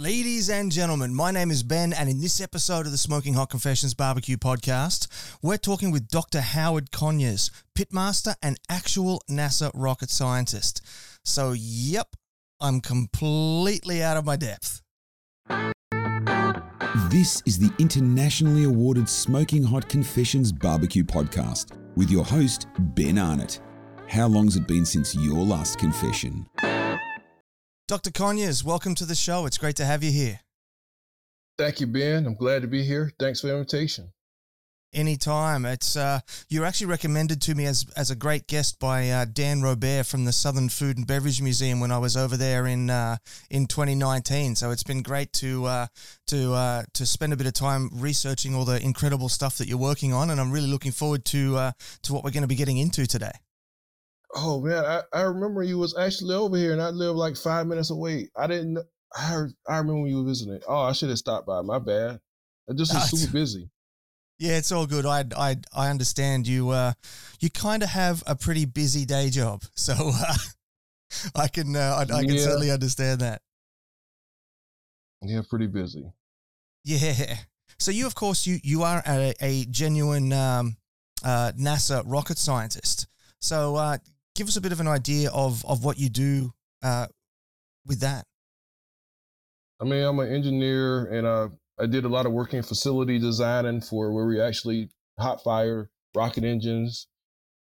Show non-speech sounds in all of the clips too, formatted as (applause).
Ladies and gentlemen, my name is Ben, and in this episode of the Smoking Hot Confessions Barbecue Podcast, we're talking with Dr. Howard Conyers, pitmaster and actual NASA rocket scientist. So, yep, I'm completely out of my depth. This is the internationally awarded Smoking Hot Confessions Barbecue Podcast with your host, Ben Arnott. How long's it been since your last confession? Dr. Conyers, welcome to the show. It's great to have you here. Thank you, Ben. I'm glad to be here. Thanks for the invitation. Anytime. It's uh, you're actually recommended to me as as a great guest by uh, Dan Robert from the Southern Food and Beverage Museum when I was over there in uh, in 2019. So it's been great to uh, to uh, to spend a bit of time researching all the incredible stuff that you're working on, and I'm really looking forward to uh, to what we're going to be getting into today. Oh man, I, I remember you was actually over here, and I live like five minutes away. I didn't. I heard, I remember when you were visiting. Oh, I should have stopped by. My bad. I just was super busy. Yeah, it's all good. I I I understand you. Uh, you kind of have a pretty busy day job, (laughs) so uh, I can uh, I, I can yeah. certainly understand that. Yeah, pretty busy. Yeah. So you, of course, you you are a, a genuine um, uh, NASA rocket scientist. So uh, give us a bit of an idea of of what you do uh, with that. I mean, I'm an engineer, and uh, I did a lot of work in facility designing for where we actually hot fire rocket engines.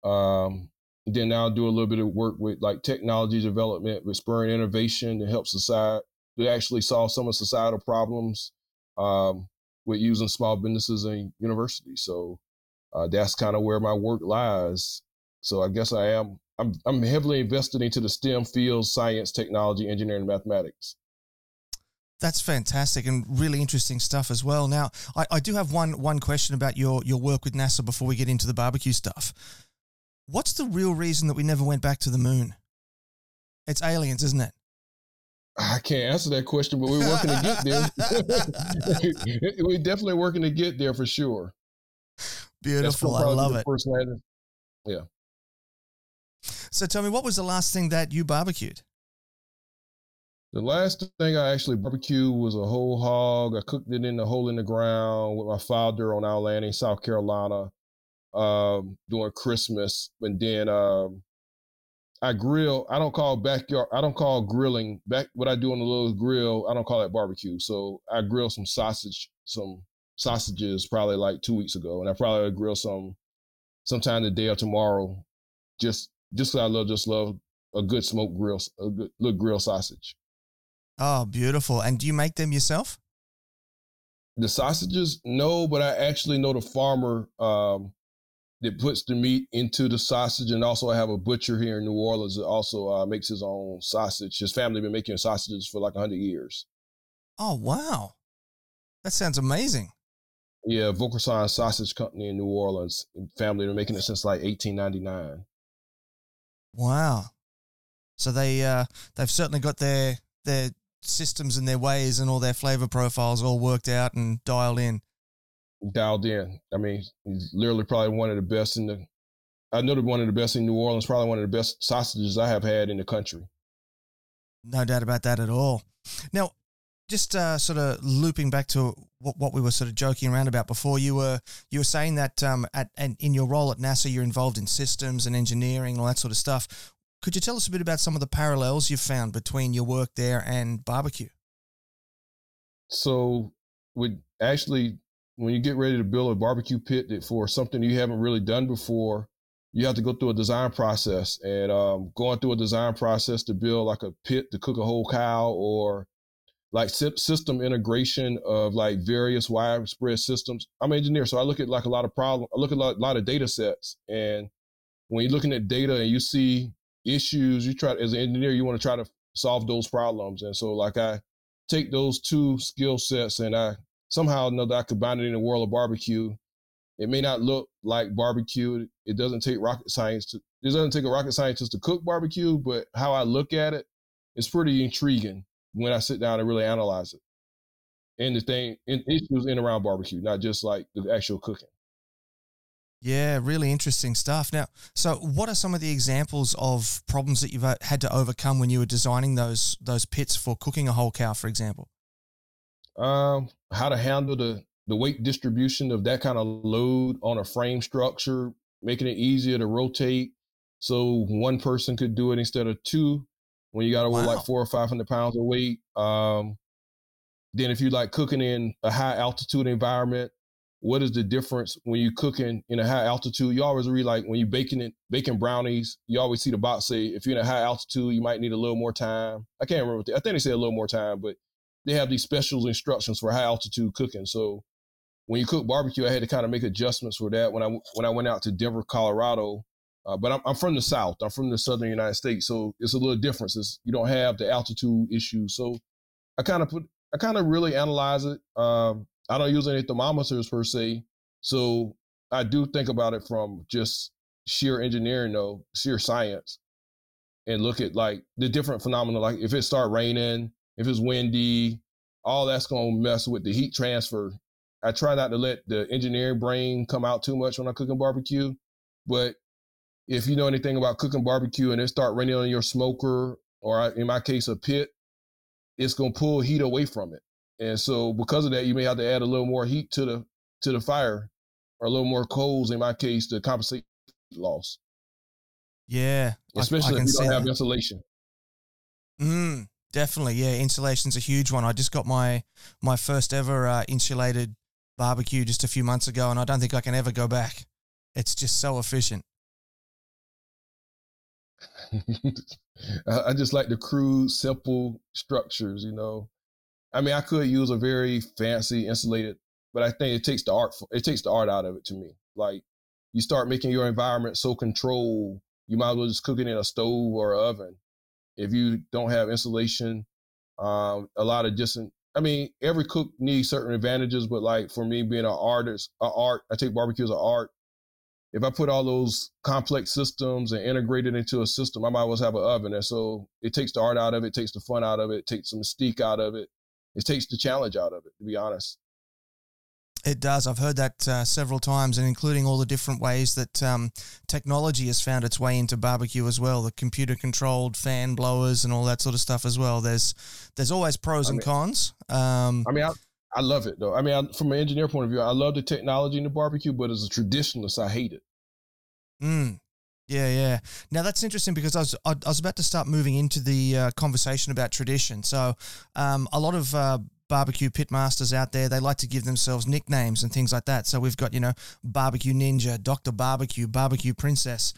Um, then now I do a little bit of work with like technology development, with spurring innovation to help society to actually solve some of societal problems um, with using small businesses and universities. So uh, that's kind of where my work lies. So I guess I am I'm I'm heavily invested into the STEM fields, science, technology, engineering, and mathematics. That's fantastic and really interesting stuff as well. Now, I, I do have one one question about your your work with NASA before we get into the barbecue stuff. What's the real reason that we never went back to the moon? It's aliens, isn't it? I can't answer that question, but we're working to get there. (laughs) (laughs) we're definitely working to get there for sure. Beautiful. I love it. First Yeah. So tell me, what was the last thing that you barbecued? The last thing I actually barbecued was a whole hog. I cooked it in the hole in the ground with my father on our land in South Carolina um, during Christmas. And then um, I grill. I don't call backyard. I don't call grilling back. What I do on the little grill, I don't call that barbecue. So I grilled some sausage, some sausages probably like two weeks ago, and I probably grill some sometime today or tomorrow, just just I love just love a good smoked grill, a good, good grill sausage. Oh, beautiful! And do you make them yourself? The sausages, no, but I actually know the farmer um, that puts the meat into the sausage, and also I have a butcher here in New Orleans that also uh, makes his own sausage. His family been making sausages for like hundred years. Oh wow, that sounds amazing. Yeah, Vaucresson Sausage Company in New Orleans. Family been making it since like 1899. Wow. So they uh, they've certainly got their their systems and their ways and all their flavor profiles all worked out and dialed in. Dialed in. I mean, he's literally probably one of the best in the. I know that one of the best in New Orleans. Probably one of the best sausages I have had in the country. No doubt about that at all. Now, just uh, sort of looping back to what, what we were sort of joking around about before, you were you were saying that um, at and in your role at NASA, you're involved in systems and engineering and all that sort of stuff. Could you tell us a bit about some of the parallels you've found between your work there and barbecue? So, with actually, when you get ready to build a barbecue pit for something you haven't really done before, you have to go through a design process. And um, going through a design process to build like a pit to cook a whole cow or like system integration of like various widespread systems. I'm an engineer, so I look at like a lot of problem. I look at a lot, lot of data sets, and when you're looking at data and you see issues, you try as an engineer, you want to try to solve those problems. And so, like I take those two skill sets and I somehow know that I combine it in the world of barbecue. It may not look like barbecue. It doesn't take rocket science to. It doesn't take a rocket scientist to cook barbecue, but how I look at it, it's pretty intriguing when I sit down and really analyze it. And the thing, and issues in around barbecue, not just like the actual cooking. Yeah, really interesting stuff. Now, so what are some of the examples of problems that you've had to overcome when you were designing those those pits for cooking a whole cow, for example? Um, how to handle the the weight distribution of that kind of load on a frame structure, making it easier to rotate, so one person could do it instead of two. When you got to wow. like four or five hundred pounds of weight, um, then if you like cooking in a high altitude environment, what is the difference when you're cooking in a high altitude? You always read like when you're baking it, baking brownies, you always see the box say if you're in a high altitude, you might need a little more time. I can't remember. I think they say a little more time, but they have these special instructions for high altitude cooking. So when you cook barbecue, I had to kind of make adjustments for that. When I when I went out to Denver, Colorado, uh, but I'm, I'm from the South. I'm from the Southern United States, so it's a little different. It's, you don't have the altitude issue. So I kind of put I kind of really analyze it. Um, I don't use any thermometers per se. So I do think about it from just sheer engineering, though, sheer science, and look at like the different phenomena. Like if it start raining, if it's windy, all that's to mess with the heat transfer. I try not to let the engineering brain come out too much when I'm cooking barbecue, but if you know anything about cooking barbecue and it start raining on your smoker, or in my case, a pit, it's going to pull heat away from it. And so because of that, you may have to add a little more heat to the to the fire or a little more coals in my case to compensate loss. Yeah. Especially I, I if you don't have that. insulation. Mm, definitely. Yeah. Insulation's a huge one. I just got my my first ever uh, insulated barbecue just a few months ago and I don't think I can ever go back. It's just so efficient. (laughs) I just like the crude, simple structures, you know. I mean, I could use a very fancy insulated, but I think it takes the art. It takes the art out of it to me. Like you start making your environment so controlled, you might as well just cook it in a stove or oven. If you don't have insulation, um, a lot of different. I mean, every cook needs certain advantages, but like for me, being an artist, an art, I take barbecue as an art. If I put all those complex systems and integrate it into a system, I might as well have an oven. And so it takes the art out of it, takes the fun out of it, takes some mystique out of it it takes the challenge out of it, to be honest. It does. I've heard that uh, several times, and including all the different ways that um, technology has found its way into barbecue as well. The computer-controlled fan blowers and all that sort of stuff as well. There's there's always pros I mean, and cons. Um, I mean, I, I love it though. I mean, I, from an engineer point of view, I love the technology in the barbecue, but as a traditionalist, I hate it. Mm, yeah, yeah. Now that's interesting because I was I, was about to start moving into the uh, conversation about tradition. So, um, a lot of uh, barbecue pitmasters out there they like to give themselves nicknames and things like that. So we've got you know barbecue ninja, Doctor Barbecue, Barbecue Princess.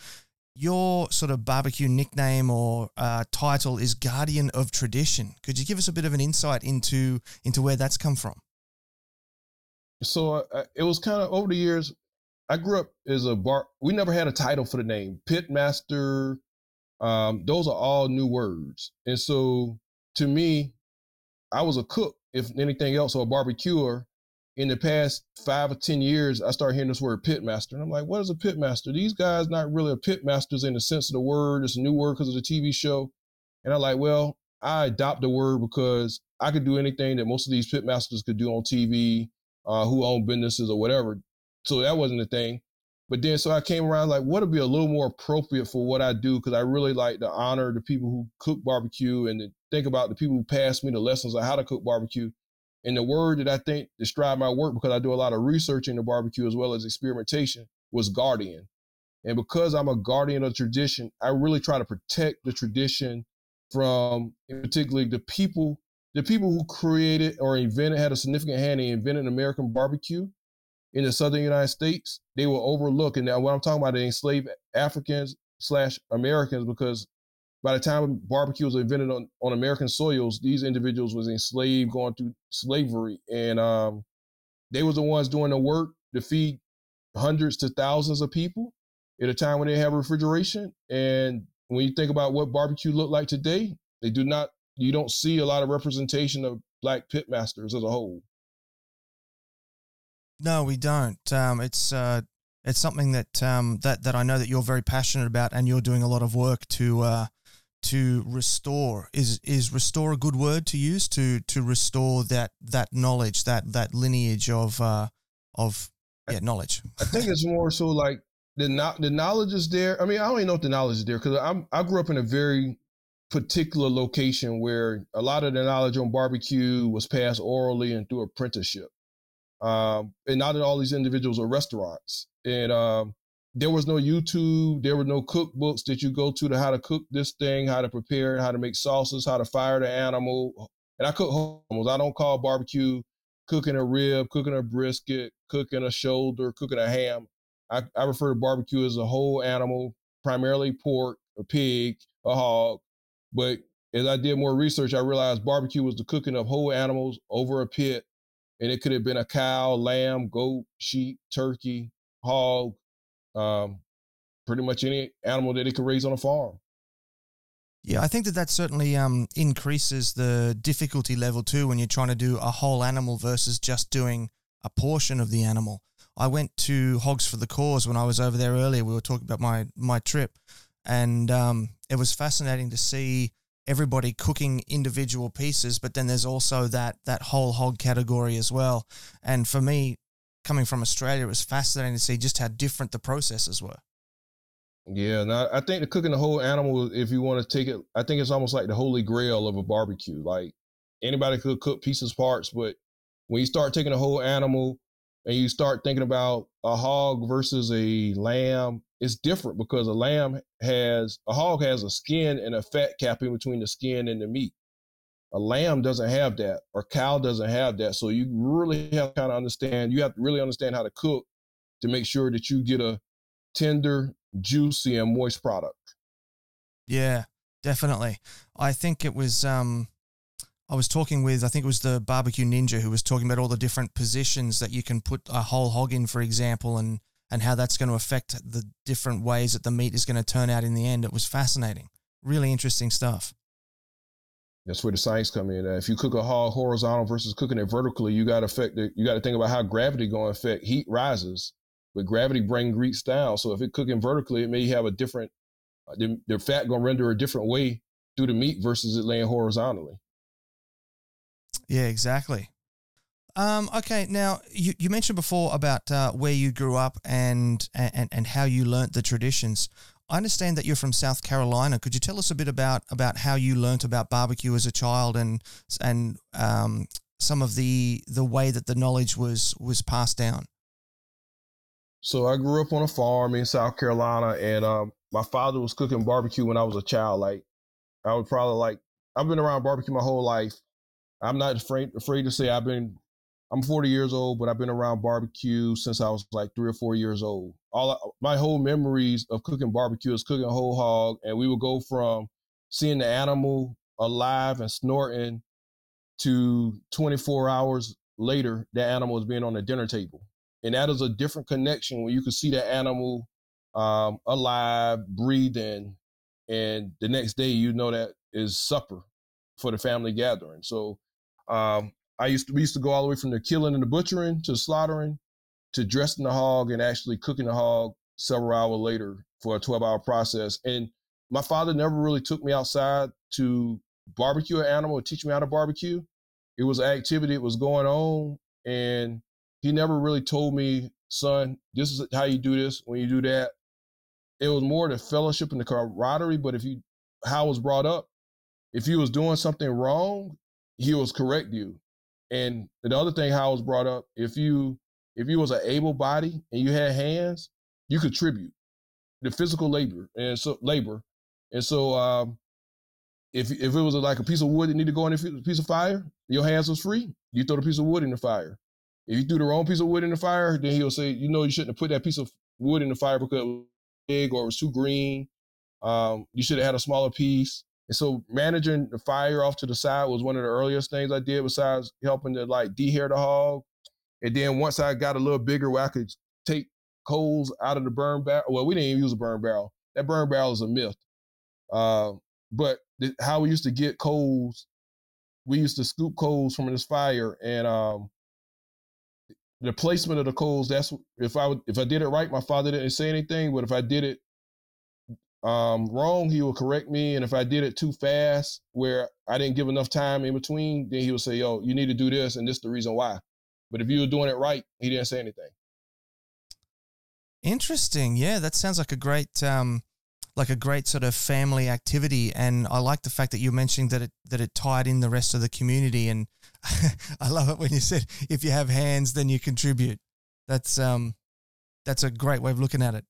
Your sort of barbecue nickname or uh, title is Guardian of Tradition. Could you give us a bit of an insight into into where that's come from? So uh, it was kind of over the years. I grew up as a bar. We never had a title for the name. Pitmaster. Um, those are all new words. And so to me, I was a cook, if anything else, or a barbecuer. In the past five or 10 years, I started hearing this word pitmaster. And I'm like, what is a pitmaster? These guys not really a pitmasters in the sense of the word. It's a new word because of the TV show. And I'm like, well, I adopt the word because I could do anything that most of these pitmasters could do on TV, uh, who own businesses or whatever. So that wasn't a thing. But then, so I came around like, what would be a little more appropriate for what I do? Because I really like to honor the people who cook barbecue and think about the people who passed me the lessons on how to cook barbecue. And the word that I think describe my work, because I do a lot of research into barbecue as well as experimentation, was guardian. And because I'm a guardian of tradition, I really try to protect the tradition from, particularly the people, the people who created or invented, had a significant hand in inventing American barbecue in the southern United States, they were overlooked. And now what I'm talking about, they enslaved Africans slash Americans because by the time barbecue was invented on, on American soils, these individuals was enslaved going through slavery. And um, they was the ones doing the work to feed hundreds to thousands of people at a time when they have refrigeration. And when you think about what barbecue looked like today, they do not, you don't see a lot of representation of black pitmasters as a whole. No, we don't. Um, it's uh, it's something that um, that that I know that you're very passionate about, and you're doing a lot of work to uh, to restore. Is is restore a good word to use to to restore that that knowledge, that that lineage of uh, of yeah knowledge? I think it's more so like the no, the knowledge is there. I mean, I don't even know if the knowledge is there because I'm I grew up in a very particular location where a lot of the knowledge on barbecue was passed orally and through apprenticeship. Um, and not all these individuals are restaurants. And um, there was no YouTube, there were no cookbooks that you go to to how to cook this thing, how to prepare it, how to make sauces, how to fire the animal. And I cook animals. I don't call barbecue cooking a rib, cooking a brisket, cooking a shoulder, cooking a ham. I, I refer to barbecue as a whole animal, primarily pork, a pig, a hog, but as I did more research, I realized barbecue was the cooking of whole animals over a pit. And it could have been a cow, lamb, goat, sheep, turkey, hog, um, pretty much any animal that it could raise on a farm. Yeah, I think that that certainly um, increases the difficulty level too when you're trying to do a whole animal versus just doing a portion of the animal. I went to Hogs for the Cause when I was over there earlier. We were talking about my my trip, and um, it was fascinating to see everybody cooking individual pieces, but then there's also that that whole hog category as well. And for me, coming from Australia, it was fascinating to see just how different the processes were. Yeah, now I think the cooking the whole animal, if you want to take it, I think it's almost like the holy grail of a barbecue. Like anybody could cook pieces, parts, but when you start taking a whole animal and you start thinking about a hog versus a lamb it's different because a lamb has a hog has a skin and a fat cap in between the skin and the meat. A lamb doesn't have that, or cow doesn't have that. So you really have to kind of understand. You have to really understand how to cook to make sure that you get a tender, juicy, and moist product. Yeah, definitely. I think it was. Um, I was talking with, I think it was the barbecue ninja who was talking about all the different positions that you can put a whole hog in, for example, and and how that's going to affect the different ways that the meat is going to turn out in the end. It was fascinating. Really interesting stuff. That's where the science come in. Uh, if you cook a hog horizontal versus cooking it vertically, you got to affect it. You got to think about how gravity going to affect heat rises, but gravity bring grease down. So if it cooking vertically, it may have a different. Uh, the, the fat going to render a different way through the meat versus it laying horizontally. Yeah, exactly. Um, okay, now you, you mentioned before about uh, where you grew up and, and and how you learnt the traditions. I understand that you're from South Carolina. Could you tell us a bit about about how you learnt about barbecue as a child and and um, some of the the way that the knowledge was was passed down? So I grew up on a farm in South Carolina, and um, my father was cooking barbecue when I was a child. Like I was probably like I've been around barbecue my whole life. I'm not afraid afraid to say I've been I'm 40 years old, but I've been around barbecue since I was like three or four years old. All my whole memories of cooking barbecue is cooking whole hog, and we would go from seeing the animal alive and snorting to 24 hours later, the animal is being on the dinner table, and that is a different connection when you can see the animal um, alive, breathing, and the next day you know that is supper for the family gathering. So um, I used to we used to go all the way from the killing and the butchering to slaughtering to dressing the hog and actually cooking the hog several hours later for a 12 hour process. And my father never really took me outside to barbecue an animal or teach me how to barbecue. It was an activity that was going on. And he never really told me, son, this is how you do this when you do that. It was more the fellowship and the camaraderie. But if you, how I was brought up, if you was doing something wrong, he was correct you. And the other thing how I was brought up, if you if you was an able body and you had hands, you contribute the physical labor and so labor. And so um, if if it was like a piece of wood that need to go in a piece of fire, your hands was free. You throw the piece of wood in the fire. If you threw the wrong piece of wood in the fire, then he'll say, you know, you shouldn't have put that piece of wood in the fire because it was big or it was too green. Um, you should have had a smaller piece. And so managing the fire off to the side was one of the earliest things I did besides helping to like dehair the hog. And then once I got a little bigger where I could take coals out of the burn barrel, well, we didn't even use a burn barrel. That burn barrel is a myth. Uh, but th- how we used to get coals, we used to scoop coals from this fire and um, the placement of the coals, that's if I if I did it right, my father didn't say anything, but if I did it um, wrong, he will correct me. And if I did it too fast, where I didn't give enough time in between, then he would say, "Yo, you need to do this, and this is the reason why." But if you were doing it right, he didn't say anything. Interesting. Yeah, that sounds like a great um, like a great sort of family activity, and I like the fact that you mentioned that it that it tied in the rest of the community. And (laughs) I love it when you said if you have hands, then you contribute. That's um, that's a great way of looking at it.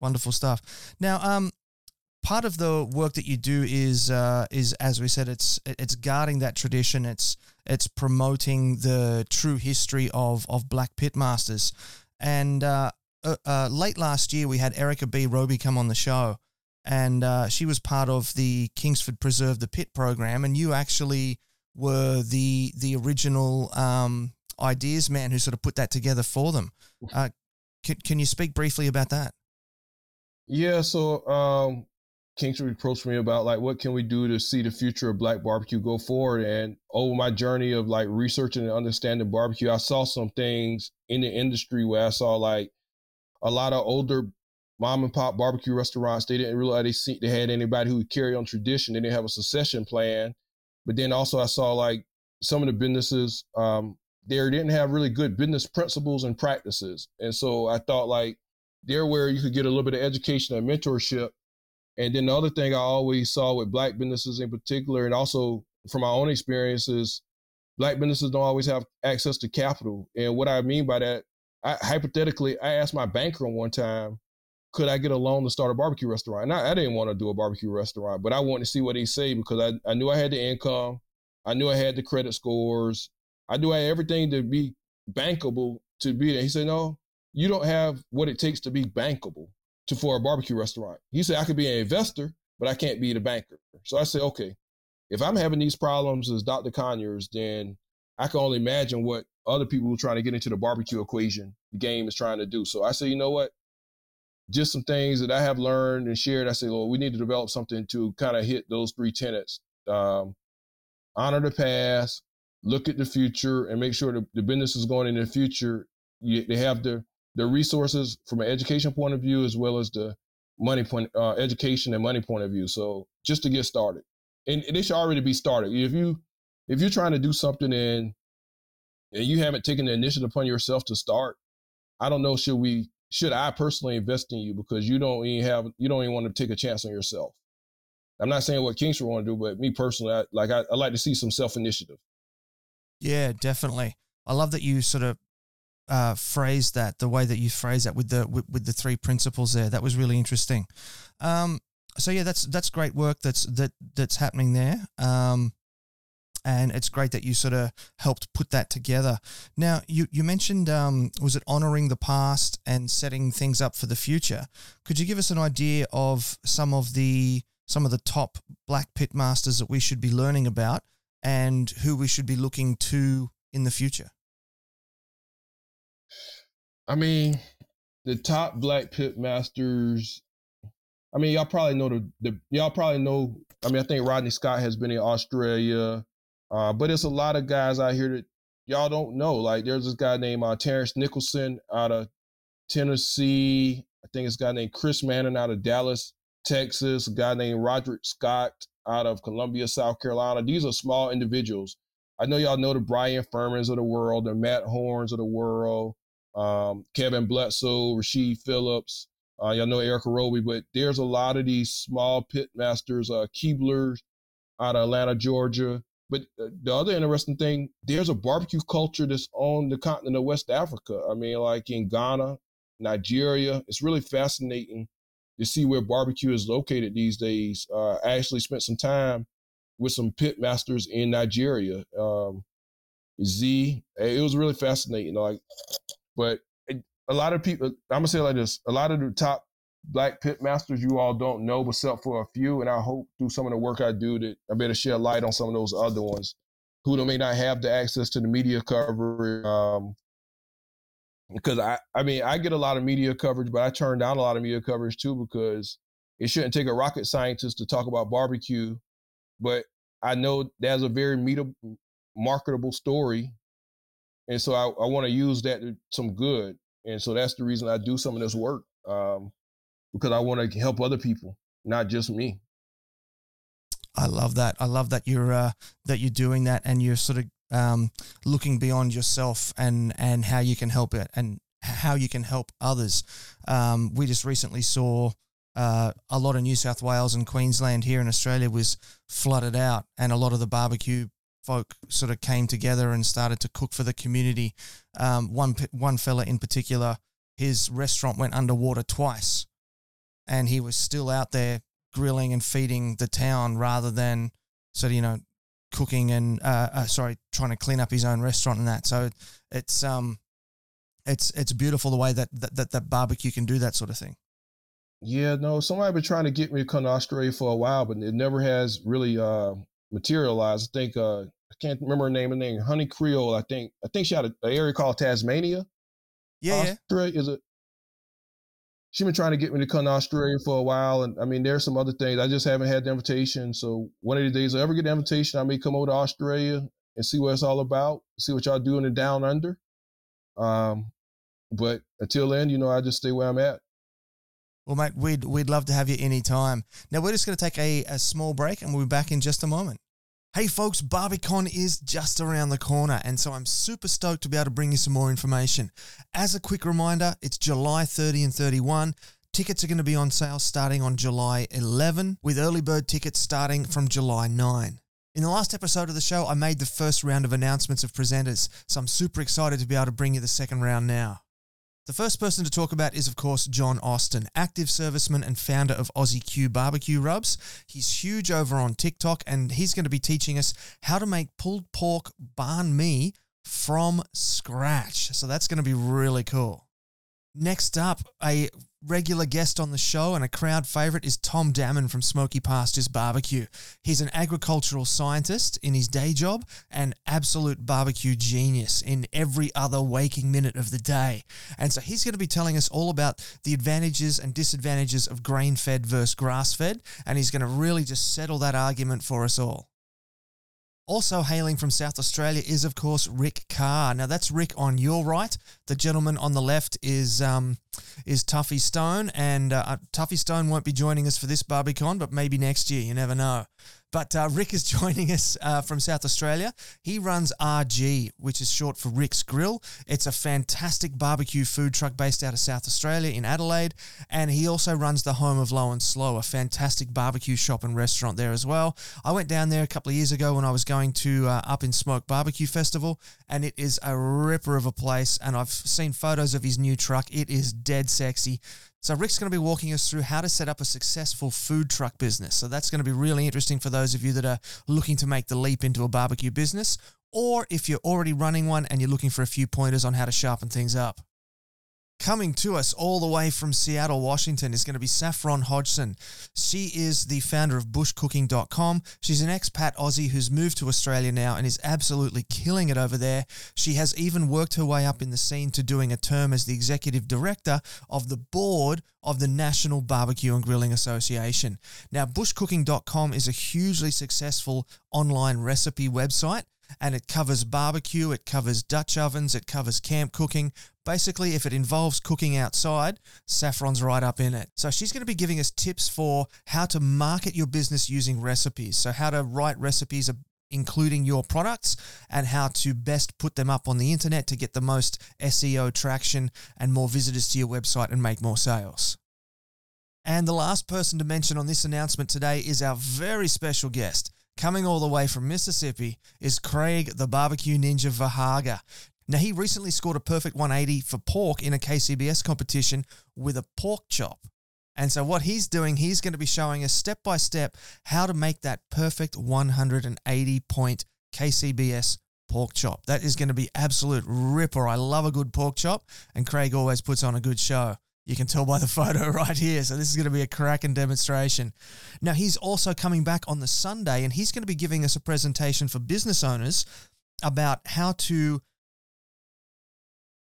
Wonderful stuff. Now, um, part of the work that you do is uh, is as we said, it's it's guarding that tradition. It's it's promoting the true history of of Black pit masters. And uh, uh, uh, late last year, we had Erica B. Roby come on the show, and uh, she was part of the Kingsford Preserve the Pit program, and you actually were the the original um, ideas man who sort of put that together for them. Uh, can, can you speak briefly about that? Yeah, so um, Kingsford approached me about like what can we do to see the future of black barbecue go forward. And over my journey of like researching and understanding barbecue, I saw some things in the industry where I saw like a lot of older mom and pop barbecue restaurants. They didn't realize they they had anybody who would carry on tradition. They didn't have a succession plan. But then also I saw like some of the businesses um, there didn't have really good business principles and practices. And so I thought like there where you could get a little bit of education and mentorship and then the other thing I always saw with black businesses in particular, and also from my own experiences, black businesses don't always have access to capital. And what I mean by that, I, hypothetically, I asked my banker one time, could I get a loan to start a barbecue restaurant? And I, I didn't want to do a barbecue restaurant, but I wanted to see what he say because I, I knew I had the income. I knew I had the credit scores. I knew I had everything to be bankable to be there. He said, no, you don't have what it takes to be bankable to for a barbecue restaurant. He said I could be an investor, but I can't be the banker. So I said, okay, if I'm having these problems as Dr. Conyers, then I can only imagine what other people who are trying to get into the barbecue equation, the game is trying to do. So I said, you know what? Just some things that I have learned and shared. I said, well, we need to develop something to kind of hit those three tenets. Um, honor the past, look at the future, and make sure the, the business is going in the future. You, they have the the resources from an education point of view as well as the money point uh, education and money point of view. So just to get started. And it should already be started. If you if you're trying to do something and and you haven't taken the initiative upon yourself to start i don't know should we should i personally invest in you? Because you don't even have you don't even want to take a chance on yourself. I'm not saying what kingsford want to do but me personally I, like I, I like to see some self-initiative. Yeah definitely. I love that you sort of uh, phrase that the way that you phrase that with the with, with, the three principles there. That was really interesting. Um, so yeah, that's that's great work that's that that's happening there. Um, and it's great that you sort of helped put that together. Now, you, you mentioned, um, was it honoring the past and setting things up for the future? Could you give us an idea of some of the some of the top black pit masters that we should be learning about and who we should be looking to in the future? I mean, the top black pit masters. I mean, y'all probably know the, the y'all probably know. I mean, I think Rodney Scott has been in Australia, uh, but it's a lot of guys out here that y'all don't know. Like, there's this guy named uh, Terrence Nicholson out of Tennessee. I think it's a guy named Chris Manning out of Dallas, Texas. A guy named Roderick Scott out of Columbia, South Carolina. These are small individuals. I know y'all know the Bryan Furmans of the world, the Matt Horns of the world um, Kevin Bludso, Rasheed Phillips. Uh, y'all know Erica Roby, but there's a lot of these small pit masters, uh, Keeblers out of Atlanta, Georgia. But uh, the other interesting thing, there's a barbecue culture that's on the continent of West Africa. I mean, like in Ghana, Nigeria. It's really fascinating to see where barbecue is located these days. Uh, I actually spent some time with some pit masters in Nigeria. Um, Z, it was really fascinating. Like but a lot of people, I'm gonna say like this: a lot of the top black pit masters you all don't know, except for a few. And I hope through some of the work I do that I better shed light on some of those other ones who may not have the access to the media coverage. Um, because I, I mean, I get a lot of media coverage, but I turn down a lot of media coverage too because it shouldn't take a rocket scientist to talk about barbecue. But I know that's a very meetable, marketable story and so I, I want to use that to some good. And so that's the reason I do some of this work um, because I want to help other people, not just me. I love that. I love that you're uh, that you're doing that, and you're sort of um, looking beyond yourself and and how you can help it and how you can help others. Um, we just recently saw uh, a lot of New South Wales and Queensland here in Australia was flooded out, and a lot of the barbecue folk sort of came together and started to cook for the community. Um, one one fella in particular, his restaurant went underwater twice, and he was still out there grilling and feeding the town rather than sort of you know cooking and uh, uh, sorry trying to clean up his own restaurant and that. So it's um it's it's beautiful the way that that, that, that barbecue can do that sort of thing. Yeah, no, somebody been trying to get me to come to Australia for a while, but it never has really uh, materialized. I think uh, I can't remember her name. Her name Honey Creole. I think I think she had an area called Tasmania. Yeah, Australia yeah. is it? She's been trying to get me to come to Australia for a while, and I mean, there's some other things. I just haven't had the invitation. So one of the days I ever get the invitation, I may come over to Australia and see what it's all about, see what y'all doing in down under. Um, but until then, you know, I just stay where I'm at. Well, mate, we'd we'd love to have you anytime. Now we're just going to take a, a small break, and we'll be back in just a moment. Hey folks, Barbiecon is just around the corner, and so I'm super stoked to be able to bring you some more information. As a quick reminder, it's July 30 and 31. Tickets are going to be on sale starting on July 11, with early bird tickets starting from July 9. In the last episode of the show, I made the first round of announcements of presenters, so I'm super excited to be able to bring you the second round now. The first person to talk about is, of course, John Austin, active serviceman and founder of Aussie Q Barbecue Rubs. He's huge over on TikTok and he's going to be teaching us how to make pulled pork banh mi from scratch. So that's going to be really cool. Next up, a regular guest on the show and a crowd favorite is Tom Damon from Smoky Pastures Barbecue. He's an agricultural scientist in his day job and absolute barbecue genius in every other waking minute of the day. And so he's going to be telling us all about the advantages and disadvantages of grain fed versus grass fed. And he's going to really just settle that argument for us all. Also hailing from South Australia is, of course, Rick Carr. Now that's Rick on your right. The gentleman on the left is um, is Tuffy Stone, and uh, Tuffy Stone won't be joining us for this Barbiecon, but maybe next year. You never know. But uh, Rick is (laughs) joining us uh, from South Australia. He runs RG, which is short for Rick's Grill. It's a fantastic barbecue food truck based out of South Australia in Adelaide. And he also runs the home of Low and Slow, a fantastic barbecue shop and restaurant there as well. I went down there a couple of years ago when I was going to uh, Up in Smoke Barbecue Festival, and it is a ripper of a place. And I've seen photos of his new truck. It is dead sexy. So, Rick's going to be walking us through how to set up a successful food truck business. So, that's going to be really interesting for those of you that are looking to make the leap into a barbecue business, or if you're already running one and you're looking for a few pointers on how to sharpen things up. Coming to us all the way from Seattle, Washington is going to be Saffron Hodgson. She is the founder of bushcooking.com. She's an expat Aussie who's moved to Australia now and is absolutely killing it over there. She has even worked her way up in the scene to doing a term as the executive director of the board of the National Barbecue and Grilling Association. Now, bushcooking.com is a hugely successful online recipe website and it covers barbecue, it covers Dutch ovens, it covers camp cooking. Basically, if it involves cooking outside, Saffron's right up in it. So she's going to be giving us tips for how to market your business using recipes. So how to write recipes including your products and how to best put them up on the internet to get the most SEO traction and more visitors to your website and make more sales. And the last person to mention on this announcement today is our very special guest. Coming all the way from Mississippi is Craig the Barbecue Ninja Verhage. Now, he recently scored a perfect 180 for pork in a KCBS competition with a pork chop. And so, what he's doing, he's going to be showing us step by step how to make that perfect 180 point KCBS pork chop. That is going to be absolute ripper. I love a good pork chop, and Craig always puts on a good show. You can tell by the (laughs) photo right here. So, this is going to be a cracking demonstration. Now, he's also coming back on the Sunday and he's going to be giving us a presentation for business owners about how to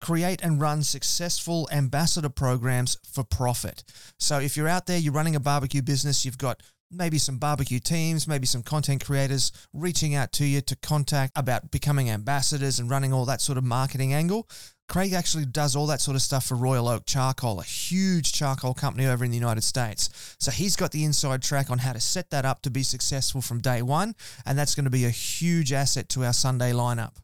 create and run successful ambassador programs for profit. So, if you're out there, you're running a barbecue business, you've got maybe some barbecue teams, maybe some content creators reaching out to you to contact about becoming ambassadors and running all that sort of marketing angle. Craig actually does all that sort of stuff for Royal Oak Charcoal, a huge charcoal company over in the United States. So he's got the inside track on how to set that up to be successful from day one, and that's going to be a huge asset to our Sunday lineup.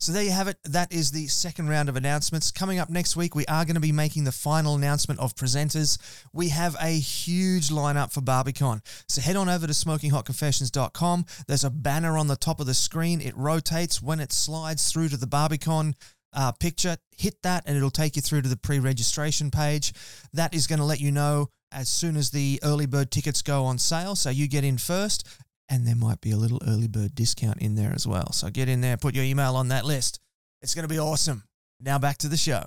So there you have it. That is the second round of announcements. Coming up next week, we are going to be making the final announcement of presenters. We have a huge lineup for Barbiecon. So head on over to smokinghotconfessions.com. There's a banner on the top of the screen. It rotates when it slides through to the Barbiecon uh, picture. Hit that and it'll take you through to the pre registration page. That is going to let you know as soon as the early bird tickets go on sale. So you get in first and there might be a little early bird discount in there as well. So get in there, put your email on that list. It's going to be awesome. Now back to the show.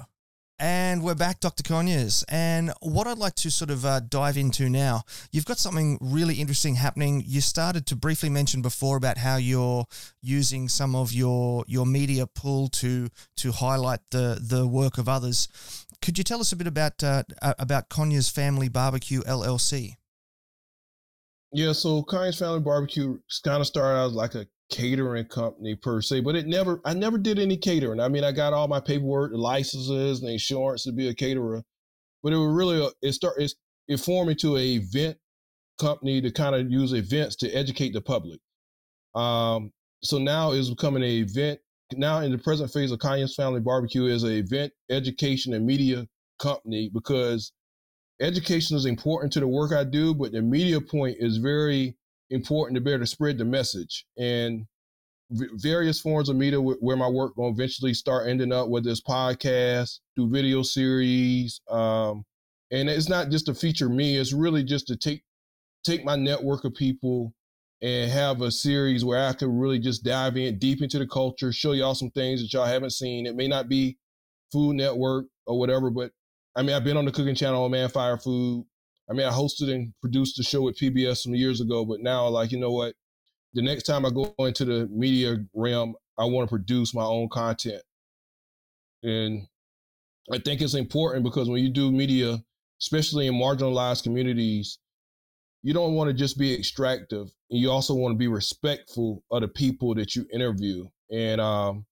And we're back, Dr. Conyers. And what I'd like to sort of uh, dive into now, you've got something really interesting happening. You started to briefly mention before about how you're using some of your your media pull to to highlight the the work of others. Could you tell us a bit about uh, about Conyers Family Barbecue LLC? Yeah, so Conyers Family Barbecue kind of started out like a catering company per se, but it never, I never did any catering. I mean, I got all my paperwork, the licenses, and insurance to be a caterer, but it was really, a, it started, it formed into a event company to kind of use events to educate the public. Um, so now it's becoming an event. Now in the present phase of Conyers Family Barbecue is an event, education, and media company because education is important to the work I do, but the media point is very important to be able to spread the message. And v- various forms of media w- where my work will eventually start ending up, whether it's podcasts, do video series. Um, and it's not just to feature me, it's really just to take take my network of people and have a series where I can really just dive in deep into the culture, show y'all some things that y'all haven't seen. It may not be Food Network or whatever, but I mean, I've been on the cooking channel on Man Fire Food. I mean, I hosted and produced the show with PBS some years ago, but now, like, you know what? The next time I go into the media realm, I want to produce my own content. And I think it's important because when you do media, especially in marginalized communities, you don't want to just be extractive. And you also want to be respectful of the people that you interview. And um,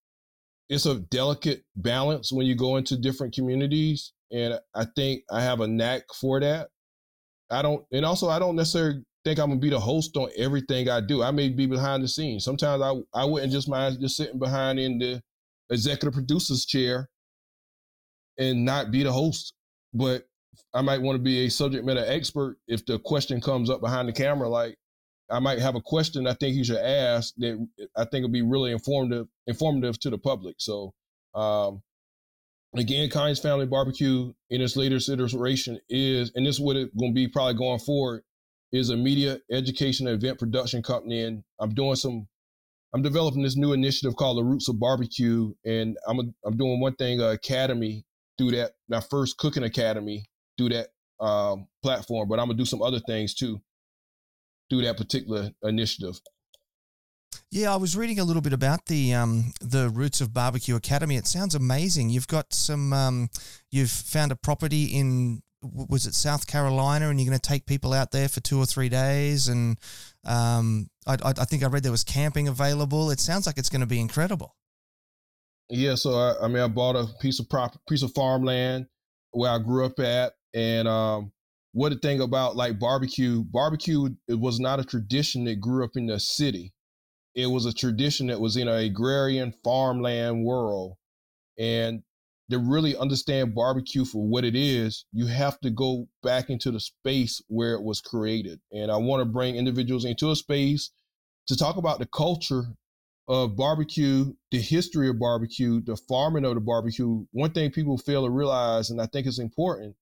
it's a delicate balance when you go into different communities and I think I have a knack for that. I don't, and also I don't necessarily think I'm gonna be the host on everything I do. I may be behind the scenes. Sometimes I I wouldn't just mind just sitting behind in the executive producer's chair and not be the host. But I might want to be a subject matter expert if the question comes up behind the camera. Like I might have a question I think you should ask that I think will be really informative informative to the public. So um, again, Conyers Family Barbecue in its latest iteration is, and this is what it's going to be probably going forward, is a media education event production company. And I'm doing some, I'm developing this new initiative called the Roots of Barbecue. And I'm, a, I'm doing one thing, uh, Academy, through that, my first cooking academy through that um, platform. But I'm to do some other things too through that particular initiative. Yeah, I was reading a little bit about the um, the Roots of Barbecue Academy. It sounds amazing. You've got some. Um, you've found a property in was it South Carolina, and you're going to take people out there for two or three days. And um, I, I, think I read there was camping available. It sounds like it's going to be incredible. Yeah, so I, I mean, I bought a piece of prop, piece of farmland where I grew up at, and um, what the thing about like barbecue, barbecue it was not a tradition that grew up in the city it was a tradition that was in an agrarian farmland world. And to really understand barbecue for what it is, you have to go back into the space where it was created. And I want to bring individuals into a space to talk about the culture of barbecue, the history of barbecue, the farming of the barbecue. One thing people fail to realize, and I think it's important,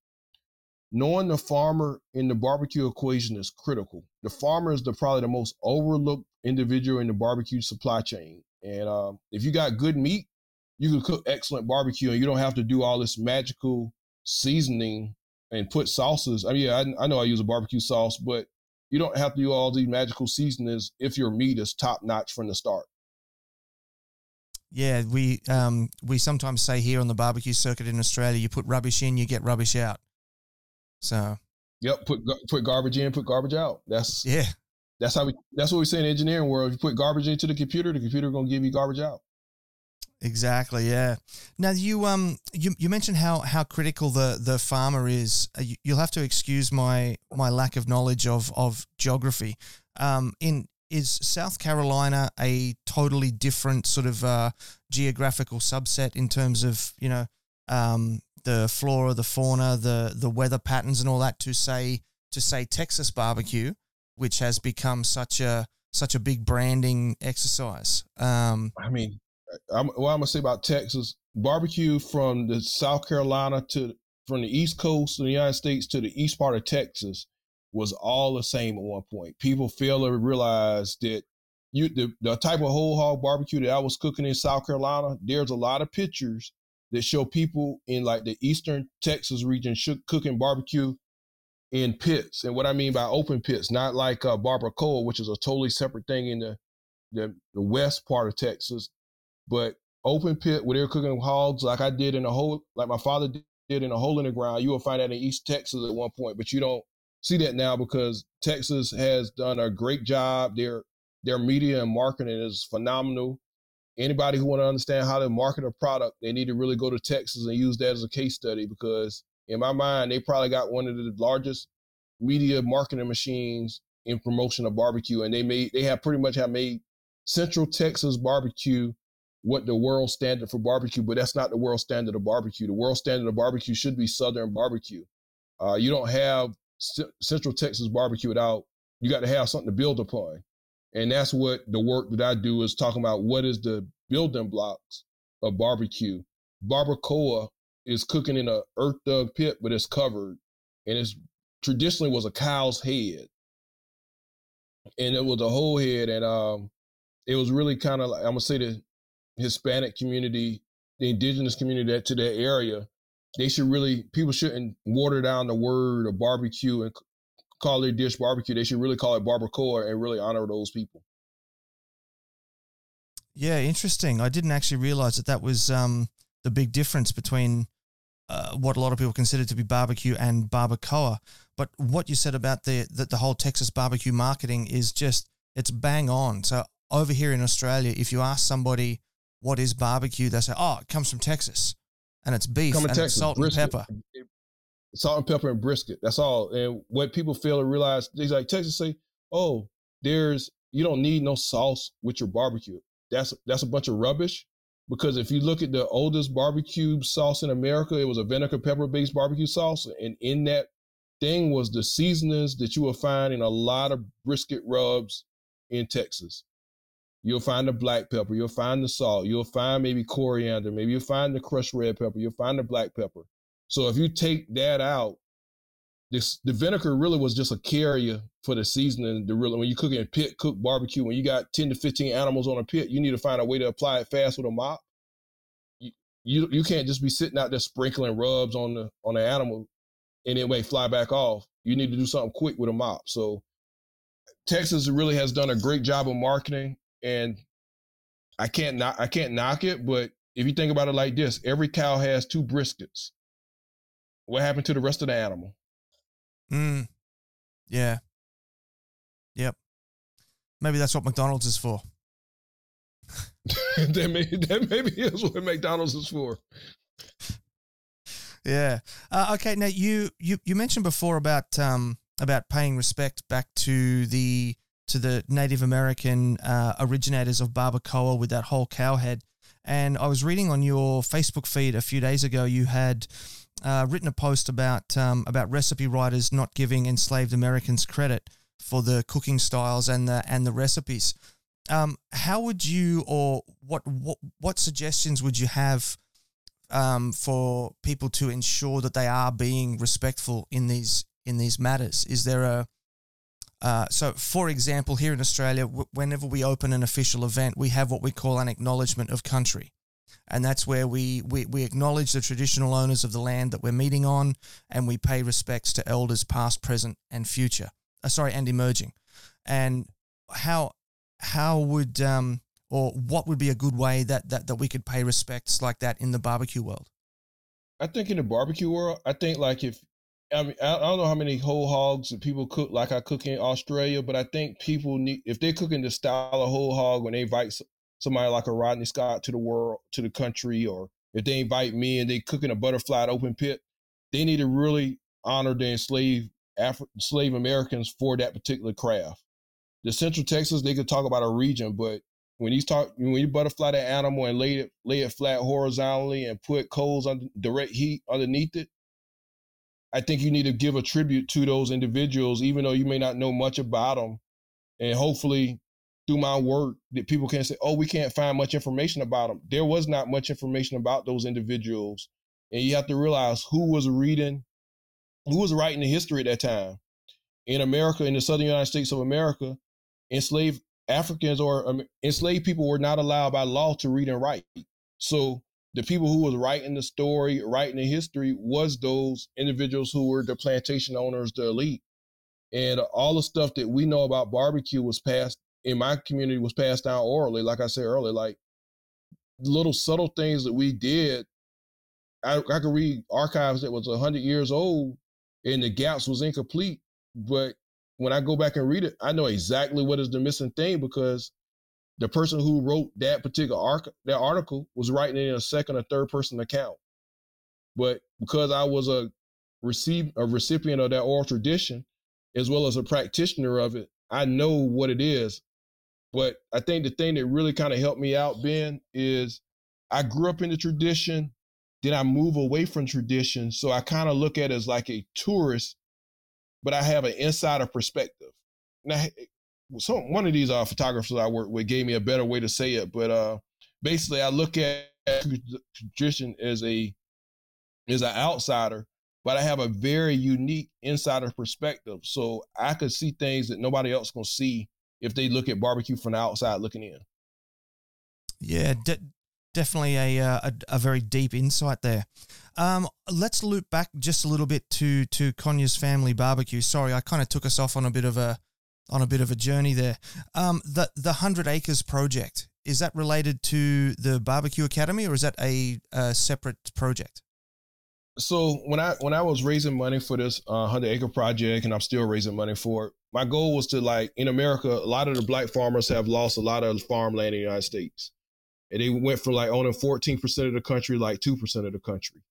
knowing the farmer in the barbecue equation is critical. The farmer is the probably the most overlooked individual in the barbecue supply chain. And um, if you got good meat, you can cook excellent barbecue, and you don't have to do all this magical seasoning and put sauces. I mean, yeah, I, I know I use a barbecue sauce, but you don't have to do all these magical seasonings if your meat is top notch from the start. Yeah, we um, we sometimes say here on the barbecue circuit in Australia, you put rubbish in, you get rubbish out. So. Yep, put put garbage in, put garbage out. That's yeah. That's how we. That's what we say in engineering world. If you put garbage into the computer, the computer gonna give you garbage out. Exactly. Yeah. Now you um you, you mentioned how how critical the the farmer is. Uh, you, will have to excuse my my lack of knowledge of of geography. Um, in is South Carolina a totally different sort of uh, geographical subset in terms of you know um, the flora, the fauna, the the weather patterns, and all that to say to say Texas barbecue, which has become such a such a big branding exercise. Um, I mean, I'm, what I'm gonna say about Texas barbecue from the South Carolina to from the East Coast of the United States to the east part of Texas was all the same at one point. People fail to realize that you the, the type of whole hog barbecue that I was cooking in South Carolina, there's a lot of pictures that show people in like the eastern Texas region cooking barbecue in pits. And what I mean by open pits, not like uh, barbacoa, which is a totally separate thing in the, the, the west part of Texas, but open pit where they're cooking hogs like I did in a hole, like my father did in a hole in the ground. You will find that in East Texas at one point, but you don't see that now because Texas has done a great job. Their their media and marketing is phenomenal. Anybody who want to understand how to market a product, they need to really go to Texas and use that as a case study because in my mind, they probably got one of the largest media marketing machines in promotion of barbecue, and they made they have pretty much have made Central Texas barbecue what the world standard for barbecue, but that's not the world standard of barbecue. The world standard of barbecue should be Southern barbecue. Uh, you don't have C- Central Texas barbecue without you got to have something to build upon, and that's what the work that I do is talking about. What is the building blocks of barbecue? Barbacoa is cooking in a earth dug pit, but it's covered, and it's traditionally was a cow's head, and it was a whole head, and um, it was really kind of like I'm gonna say the Hispanic community, the indigenous community that to that area, they should really people shouldn't water down the word of barbecue and call their dish barbecue. They should really call it barbacoa and really honor those people. Yeah, interesting. I didn't actually realize that that was um, the big difference between uh, what a lot of people consider to be barbecue and barbacoa. But what you said about the, the the whole Texas barbecue marketing is just it's bang on. So over here in Australia, if you ask somebody what is barbecue, they say, "Oh, it comes from Texas, and it's beef and Texas, salt brisket, and pepper." Salt and pepper and brisket. That's all. And what people fail to realize, they like Texas say, "Oh, there's you don't need no sauce with your barbecue." That's that's a bunch of rubbish because if you look at the oldest barbecue sauce in America, it was a vinegar pepper based barbecue sauce. And in that thing was the seasonings that you will find in a lot of brisket rubs in Texas. You'll find the black pepper, you'll find the salt, you'll find maybe coriander, maybe you'll find the crushed red pepper, you'll find the black pepper. So if you take that out, this the vinegar really was just a carrier for the seasoning. The really when you're cooking pit cook barbecue, when you got 10 to 15 animals on a pit, you need to find a way to apply it fast with a mop. You you, you can't just be sitting out there sprinkling rubs on the on the animal and then wait fly back off. You need to do something quick with a mop. So Texas really has done a great job of marketing and I can't not I can't knock it, but if you think about it like this, every cow has two briskets. What happened to the rest of the animal? Mm. Yeah. Yep. Maybe that's what McDonald's is for. (laughs) that, may, that maybe is what McDonald's is for. Yeah. Uh, okay. Now you, you you mentioned before about um about paying respect back to the to the Native American uh, originators of barbacoa with that whole cow head, and I was reading on your Facebook feed a few days ago. You had uh, written a post about um, about recipe writers not giving enslaved Americans credit for the cooking styles and the and the recipes. Um, how would you or what what what suggestions would you have um, for people to ensure that they are being respectful in these in these matters? Is there a uh, so, for example, here in Australia, w- whenever we open an official event, we have what we call an acknowledgement of country and that's where we, we we acknowledge the traditional owners of the land that we're meeting on, and we pay respects to elders past, present, and future. Uh, sorry, and emerging. And how how would um or what would be a good way that that that we could pay respects like that in the barbecue world? I think in the barbecue world, I think like if I mean I don't know how many whole hogs that people cook like I cook in Australia, but I think people need if they're cooking the style of whole hog when they invite somebody like a Rodney Scott to the world, to the country, or if they invite me and they cooking a butterfly open pit, they need to really honor the enslaved Afri- slave Americans for that particular craft. the Central Texas, they could talk about a region, but when you talk when you butterfly that animal and lay it lay it flat horizontally and put coals on direct heat underneath it, I think you need to give a tribute to those individuals, even though you may not know much about them, and hopefully through my work that people can say, "Oh, we can't find much information about them." There was not much information about those individuals, and you have to realize who was reading, who was writing the history at that time. In America, in the Southern United States of America, enslaved Africans or um, enslaved people were not allowed by law to read and write. So the people who was writing the story, writing the history, was those individuals who were the plantation owners, the elite. And all the stuff that we know about barbecue was passed in my community was passed down orally. Like I said earlier, like little subtle things that we did. I, I could read archives that was hundred years old, and the gaps was incomplete. But when I go back and read it, I know exactly what is the missing thing because the person who wrote that particular arc, that article was writing it in a second or third person account. But because I was a receive a recipient of that oral tradition, as well as a practitioner of it, I know what it is. But I think the thing that really kind of helped me out, Ben, is I grew up in the tradition, then I move away from tradition. So I kind of look at it as like a tourist, but I have an insider perspective. Now, one of these uh, photographers I work with gave me a better way to say it, but uh, basically I look at tradition as a as an outsider, but I have a very unique insider perspective, so I could see things that nobody else can see if they look at barbecue from the outside looking in. Yeah, de- definitely a, uh, a, a very deep insight there. Um, let's loop back just a little bit to to Conyers Family Barbecue. Sorry, I kind of took us off on a bit of a on a bit of a journey there. Um, the the Hundred Acres project is that related to the Barbecue Academy, or is that a, a separate project? So when I when I was raising money for this uh, Hundred Acre project, and I'm still raising money for it, my goal was to like in America, a lot of the black farmers have lost a lot of farmland in the United States, and they went from like owning 14 percent of the country, like two percent of the country,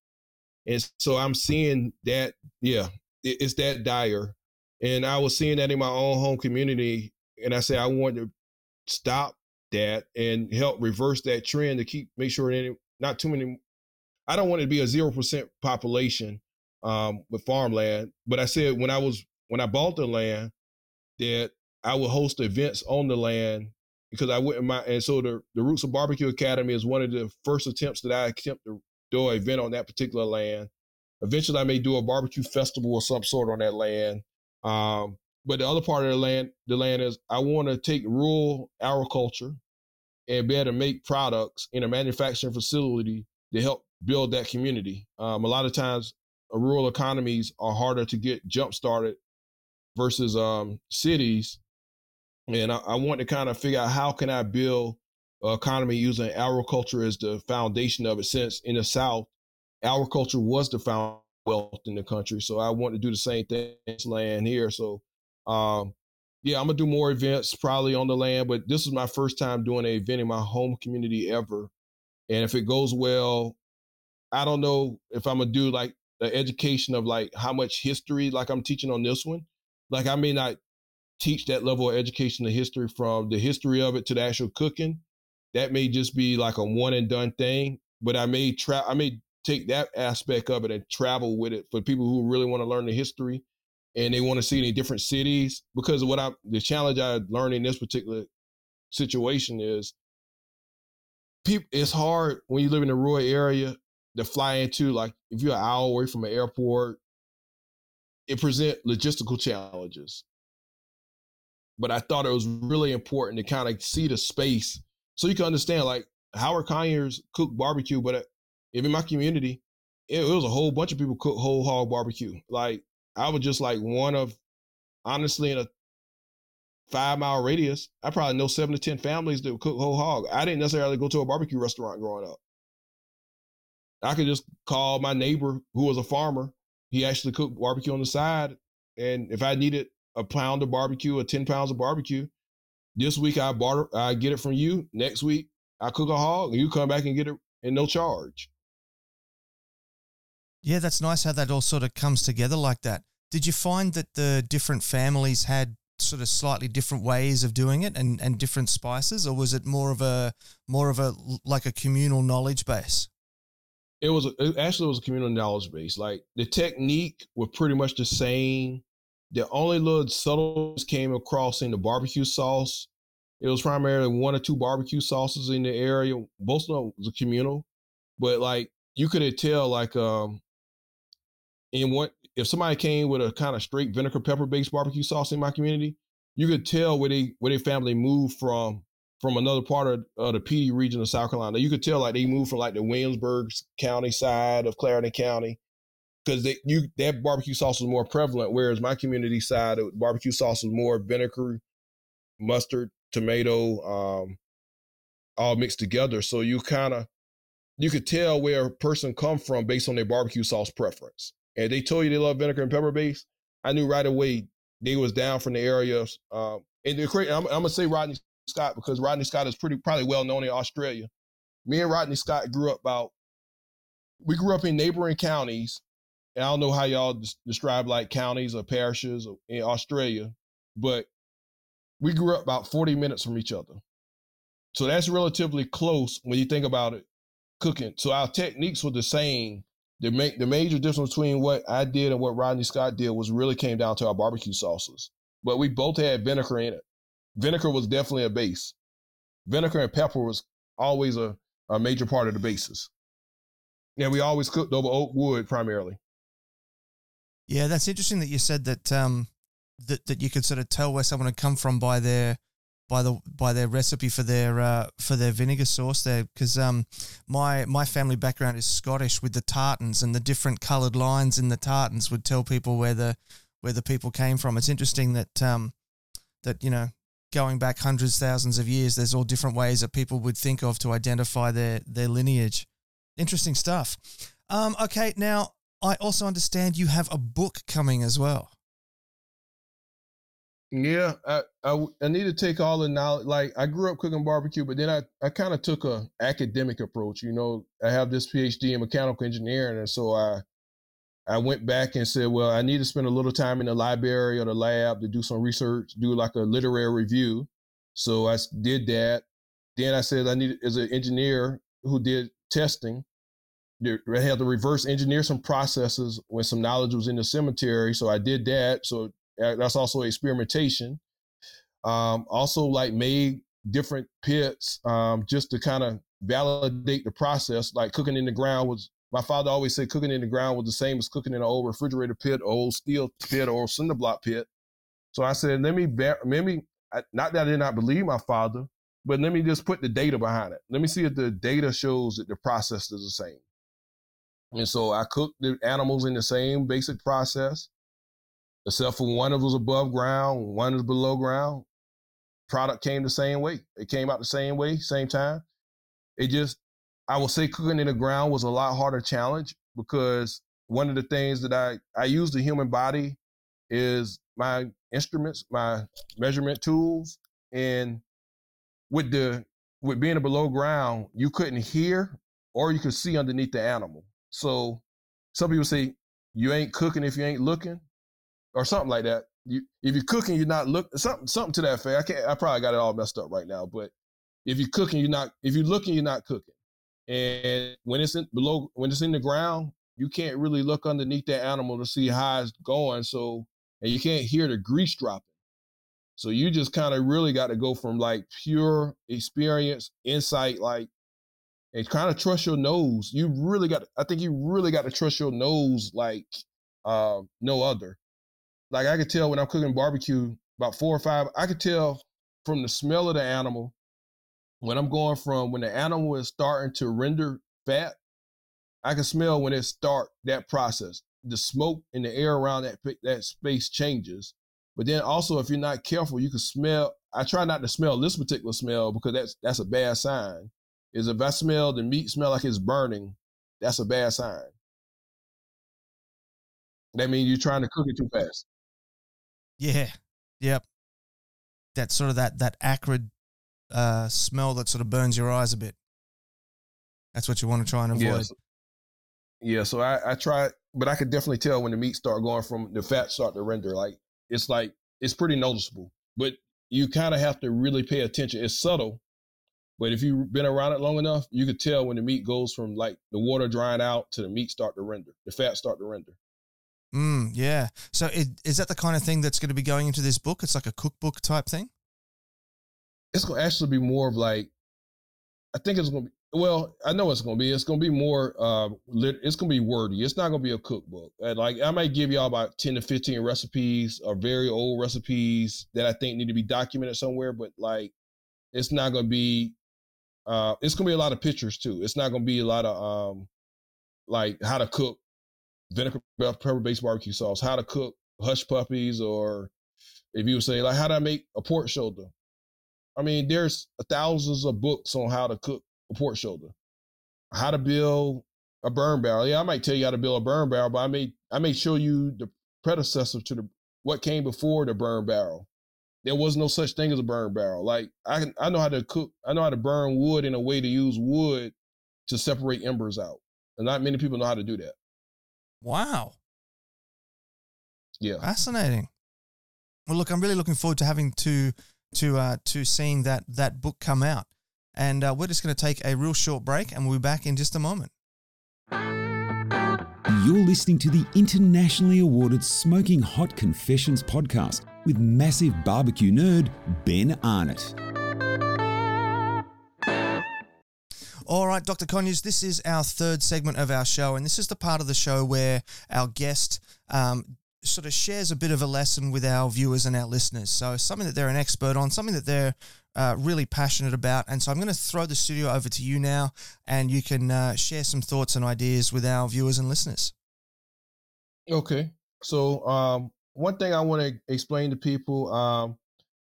and so I'm seeing that yeah, it, it's that dire and I was seeing that in my own home community. And I said, I want to stop that and help reverse that trend to keep, make sure that not too many, I don't want it to be a 0% population um, with farmland. But I said, when I was, when I bought the land, that I would host events on the land because I wouldn't my, and so the, the Roots of Barbecue Academy is one of the first attempts that I attempt to do an event on that particular land. Eventually, I may do a barbecue festival or some sort on that land. Um, but the other part of the land, the land is I want to take rural agriculture and be able to make products in a manufacturing facility to help build that community. Um, a lot of times, uh, rural economies are harder to get jump started versus um, cities. And I, I, want to kind of figure out how can I build an economy using agriculture as the foundation of it. Since in the South, agriculture was the foundation wealth in the country. So I want to do the same thing land here. So um, yeah, I'm gonna do more events probably on the land, but this is my first time doing an event in my home community ever. And if it goes well, I don't know if I'm gonna do like the education of like how much history, like I'm teaching on this one. Like I may not teach that level of education of history from the history of it to the actual cooking. That may just be like a one and done thing. But I may try I may take that aspect of it and travel with it for people who really want to learn the history and they want to see in different cities. Because what I the challenge I learned in this particular situation is people it's hard when you live in a rural area to fly into like if you're an hour away from an airport, it present logistical challenges. But I thought it was really important to kind of see the space so you can understand like Howard Conyers cook barbecue, but uh, if in my community, it, it was a whole bunch of people cook whole hog barbecue. Like I was just like one of, honestly, in a five mile radius, I probably know seven to ten families that would cook whole hog. I didn't necessarily go to a barbecue restaurant growing up. I could just call my neighbor who was a farmer. He actually cooked barbecue on the side, and if I needed a pound of barbecue or ten pounds of barbecue, this week I barter, I get it from you. Next week I cook a hog, and you come back and get it and no charge. Yeah, that's nice how that all sort of comes together like that. Did you find that the different families had sort of slightly different ways of doing it and, and different spices, or was it more of a more of a like a communal knowledge base? It was it actually was a communal knowledge base. Like the technique was pretty much the same. The only little subtleties came across in the barbecue sauce. It was primarily one or two barbecue sauces in the area. Most of them was communal, but like you could tell, like um, in what if somebody came with a kind of straight vinegar pepper based barbecue sauce in my community, you could tell where they where their family moved from from another part of, of the Pee region of South Carolina. You could tell like they moved from like the Williamsburg County side of Clarendon County because they you that barbecue sauce was more prevalent, whereas my community side of barbecue sauce was more vinegar, mustard, tomato, um, all mixed together. So you kind of you could tell where a person come from based on their barbecue sauce preference and they told you they love vinegar and pepper base, I knew right away they was down from the area. Um, and the I'm, I'm, gonna say Rodney Scott because Rodney Scott is pretty probably well known in Australia. Me and Rodney Scott grew up about. We grew up in neighboring counties, and I don't know how y'all des- describe like counties or parishes in Australia, but we grew up about 40 minutes from each other. So that's relatively close when you think about it cooking. So our techniques were the same the ma- the major difference between what I did and what Rodney Scott did was really came down to our barbecue sauces. But we both had vinegar in it. Vinegar was definitely a base. Vinegar and pepper was always a, a major part of the bases. And we always cooked over oak wood primarily. Yeah, that's interesting that you said that um that, that you could sort of tell where someone had come from by their by the by their recipe for their uh, for their vinegar sauce there because um my my family background is Scottish with the tartans and the different coloured lines in the tartans would tell people where the where the people came from. It's interesting that um that you know going back hundreds thousands of years, there's all different ways that people would think of to identify their their lineage. Interesting stuff. Um, okay, now I also understand you have a book coming as well. Yeah, I, I, I need to take all the knowledge. Like I grew up cooking barbecue, but then I, I kind of took a academic approach. You know, I have this PhD in mechanical engineering, and so I I went back and said, well, I need to spend a little time in the library or the lab to do some research, do like a literary review. So I did that. Then I said I needed as an engineer who did testing. I had to reverse engineer some processes when some knowledge was in the cemetery. So I did that. So that's also experimentation. Um, also, like made different pits um, just to kind of validate the process. Like cooking in the ground was my father always said cooking in the ground was the same as cooking in an old refrigerator pit, old steel pit, or cinder block pit. So I said, let me, let me, not that I did not believe my father, but let me just put the data behind it. Let me see if the data shows that the process is the same. And so I cooked the animals in the same basic process except for one of was above ground, one is below ground. Product came the same way. It came out the same way, same time. It just, I will say cooking in the ground was a lot harder challenge because one of the things that I, I use the human body is my instruments, my measurement tools. And with the, with being below ground, you couldn't hear or you could see underneath the animal. So some people say you ain't cooking if you ain't looking or something like that. You, if you're cooking, you're not look something something to that effect. I can't. I probably got it all messed up right now. But if you're cooking, you're not. If you're looking, you're not cooking. And when it's in below, when it's in the ground, you can't really look underneath that animal to see how it's going. So and you can't hear the grease dropping. So you just kind of really got to go from like pure experience, insight, like and kind of trust your nose. You really got. I think you really got to trust your nose like uh, no other like I could tell when I'm cooking barbecue, about four or five, I could tell from the smell of the animal when I'm going from when the animal is starting to render fat, I can smell when it start that process. The smoke in the air around that that space changes. But then also, if you're not careful, you can smell. I try not to smell this particular smell because that's that's a bad sign. Is if I smell the meat smell like it's burning, that's a bad sign. That means you're trying to cook it too fast. Yeah. Yep. That sort of that that acrid uh, smell that sort of burns your eyes a bit. That's what you want to try and avoid. Yeah. So, yeah, so I, I try, but I could definitely tell when the meat start going from the fat start to render. Like it's like it's pretty noticeable. But you kind of have to really pay attention. It's subtle, but if you've been around it long enough, you could tell when the meat goes from like the water drying out to the meat start to render, the fat start to render. Mm, yeah. So it, is that the kind of thing that's going to be going into this book? It's like a cookbook type thing. It's to actually be more of like, I think it's to be. Well, I know it's to be. It's to be more. Uh, lit, it's to be wordy. It's not to be a cookbook. Like I might give y'all about ten to fifteen recipes or very old recipes that I think need to be documented somewhere. But like, it's not to be. Uh, it's to be a lot of pictures too. It's not to be a lot of um, like how to cook vinegar pepper based barbecue sauce, how to cook hush puppies, or if you would say like how do I make a pork shoulder. I mean, there's thousands of books on how to cook a pork shoulder, how to build a burn barrel. Yeah, I might tell you how to build a burn barrel, but I may I may show you the predecessor to the what came before the burn barrel. There was no such thing as a burn barrel. Like I I know how to cook. I know how to burn wood in a way to use wood to separate embers out, and not many people know how to do that. Wow. Yeah. Fascinating. Well, look, I'm really looking forward to having to to uh, to seeing that that book come out, and uh, we're just going to take a real short break, and we'll be back in just a moment. You're listening to the internationally awarded Smoking Hot Confessions podcast with massive barbecue nerd Ben Arnott. All right, Dr. Conyers, this is our third segment of our show, and this is the part of the show where our guest um, sort of shares a bit of a lesson with our viewers and our listeners. So, something that they're an expert on, something that they're uh, really passionate about. And so, I'm going to throw the studio over to you now, and you can uh, share some thoughts and ideas with our viewers and listeners. Okay. So, um, one thing I want to explain to people um,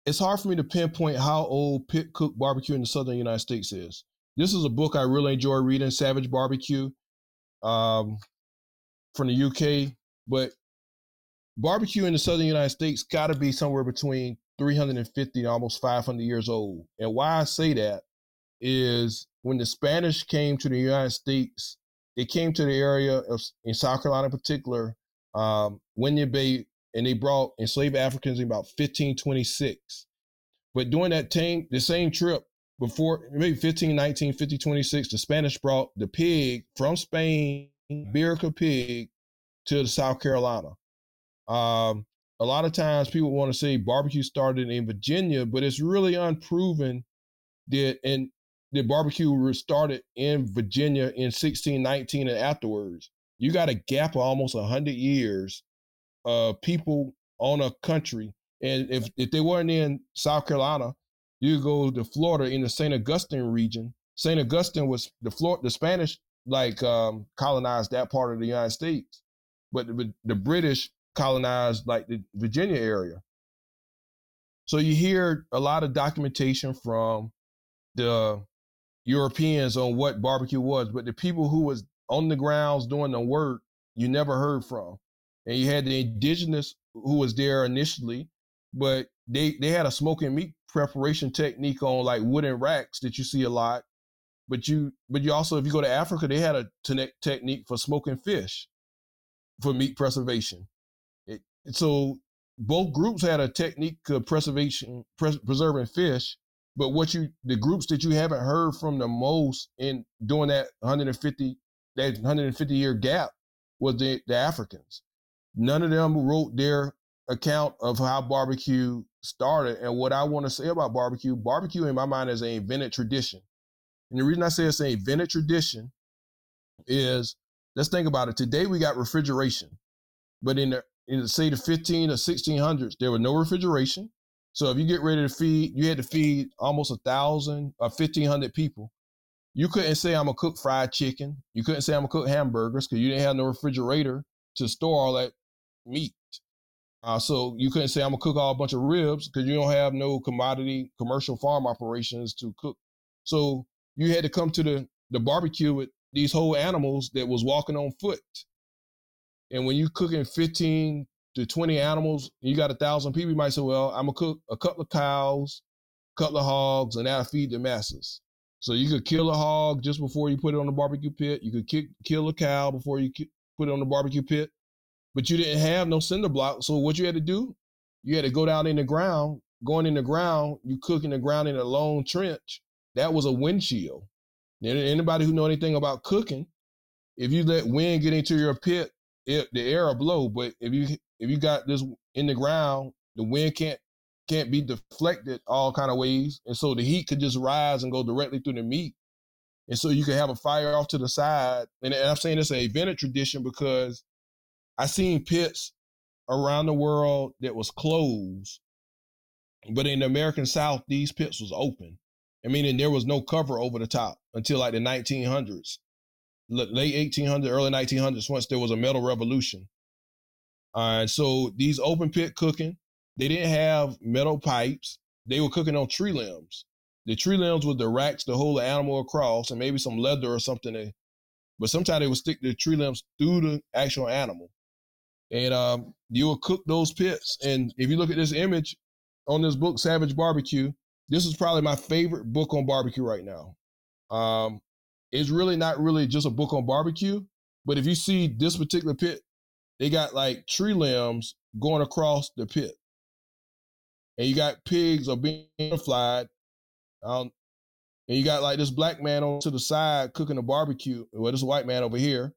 it's hard for me to pinpoint how old pit cook barbecue in the southern United States is. This is a book I really enjoy reading, Savage Barbecue, um, from the UK. But barbecue in the southern United States got to be somewhere between 350 and almost 500 years old. And why I say that is when the Spanish came to the United States, they came to the area of in South Carolina in particular, um, Bay, and they brought enslaved Africans in about 1526. But during that time, the same trip, before maybe 15, 19, 50, 26, the Spanish brought the pig from Spain, Iberica pig, to South Carolina. Um, a lot of times people want to say barbecue started in Virginia, but it's really unproven that and the barbecue started in Virginia in 1619 and afterwards. You got a gap of almost 100 years of people on a country. And if, if they weren't in South Carolina, you go to Florida in the St. Augustine region. St. Augustine was the Florida, the Spanish like um, colonized that part of the United States, but the, the British colonized like the Virginia area. So you hear a lot of documentation from the Europeans on what barbecue was, but the people who was on the grounds doing the work, you never heard from. And you had the indigenous who was there initially, but they they had a smoking meat preparation technique on like wooden racks that you see a lot. But you but you also if you go to Africa, they had a technique for smoking fish for meat preservation. It, so both groups had a technique of preservation pres- preserving fish. But what you the groups that you haven't heard from the most in doing that 150 that 150 year gap was the, the Africans. None of them wrote their account of how barbecue started. And what I want to say about barbecue, barbecue in my mind is an invented tradition. And the reason I say it's an invented tradition is let's think about it. Today we got refrigeration, but in the in the, say the 15 or 1600s, there was no refrigeration. So if you get ready to feed, you had to feed almost a thousand or 1500 people. You couldn't say I'm gonna cook fried chicken. You couldn't say I'm gonna cook hamburgers because you didn't have no refrigerator to store all that meat. Uh, so you couldn't say I'm gonna cook all a bunch of ribs because you don't have no commodity commercial farm operations to cook. So you had to come to the the barbecue with these whole animals that was walking on foot. And when you're cooking 15 to 20 animals, you got a thousand people, you might say, well, I'm gonna cook a couple of cows, a couple of hogs, and that'll feed the masses. So you could kill a hog just before you put it on the barbecue pit. You could kick, kill a cow before you put it on the barbecue pit but you didn't have no cinder block. So what you had to do, you had to go down in the ground. Going in the ground, you cook in the ground in a long trench. That was a windshield. Anybody who know anything about cooking, if you let wind get into your pit, it, the air will blow. But if you if you got this in the ground, the wind can't can't be deflected all kind of ways, and so the heat could just rise and go directly through the meat, and so you can have a fire off to the side. And, and I'm saying it's a invented tradition because I seen pits around the world that was closed, but in the American South, these pits was open. I mean, there was no cover over the top until like the 1900s, late 1800s, early 1900s, once there was a metal revolution. Uh, so these open pit cooking, they didn't have metal pipes. They were cooking on tree limbs. The tree limbs with the racks to hold the animal across and maybe some leather or something. but sometimes they would stick the tree limbs through the actual animal. And um, you would cook those pits. And if you look at this image on this book, Savage Barbecue, this is probably my favorite book on barbecue right now. Um, it's really not really just a book on barbecue, but if you see this particular pit, they got like tree limbs going across the pit and you got pigs are being flied. Um, and you got like this black man on to the side cooking a barbecue. Well, this white man over here,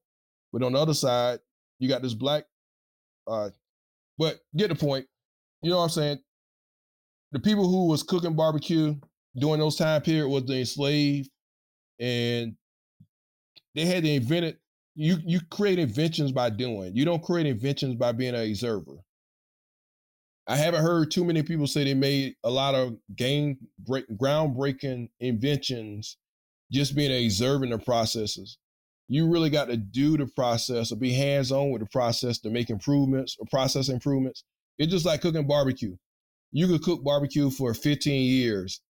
but on the other side, you got this black. Uh, but get the point. You know what I'm saying? The people who was cooking barbecue during those time period was the enslaved, and they had to invent it. You you create inventions by doing. You don't create inventions by being an observer. I haven't heard too many people say they made a lot of game break, groundbreaking inventions just being observing the processes. You really got to do the process or be hands on with the process to make improvements or process improvements. It's just like cooking barbecue. You could cook barbecue for 15 years.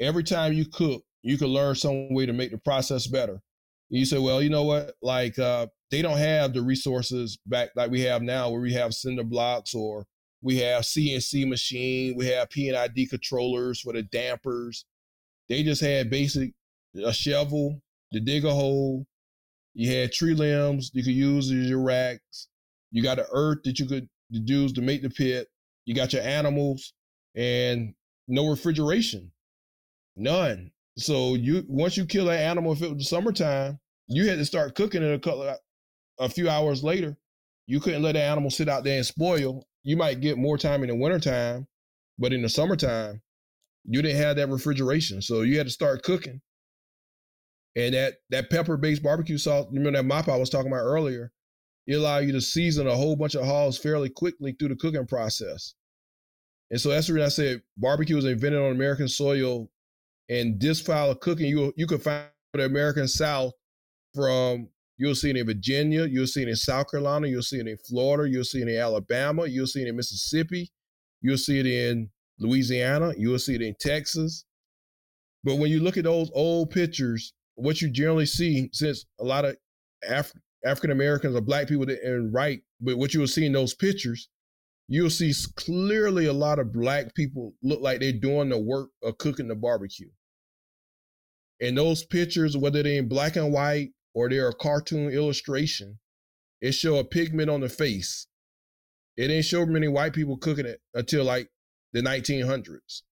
Every time you cook, you can learn some way to make the process better. You say, well, you know what? Like uh, they don't have the resources back like we have now, where we have cinder blocks or we have CNC machine. We have PID controllers for the dampers. They just had basic a shovel to dig a hole. You had tree limbs you could use as your racks. You got the earth that you could use to make the pit. You got your animals and no refrigeration, none. So you once you kill that animal, if it was summertime, you had to start cooking it a couple uh, a few hours later. You couldn't let the animal sit out there and spoil you might get more time in the wintertime, but in the summertime, you didn't have that refrigeration. So you had to start cooking. And that that pepper-based barbecue sauce, remember that mop I was talking about earlier, it allow you to season a whole bunch of hogs fairly quickly through the cooking process. And so that's the reason I said barbecue was invented on American soil. And this style of cooking, you you could find the American South from You'll see it in Virginia. You'll see it in South Carolina. You'll see it in Florida. You'll see it in Alabama. You'll see it in Mississippi. You'll see it in Louisiana. You'll see it in Texas. But when you look at those old pictures, what you generally see, since a lot of Af- African Americans or Black people didn't write, but what you will see in those pictures, you'll see clearly a lot of Black people look like they're doing the work of cooking the barbecue. And those pictures, whether they're in black and white or they're a cartoon illustration, it show a pigment on the face. It didn't show many white people cooking it until like the 1900s.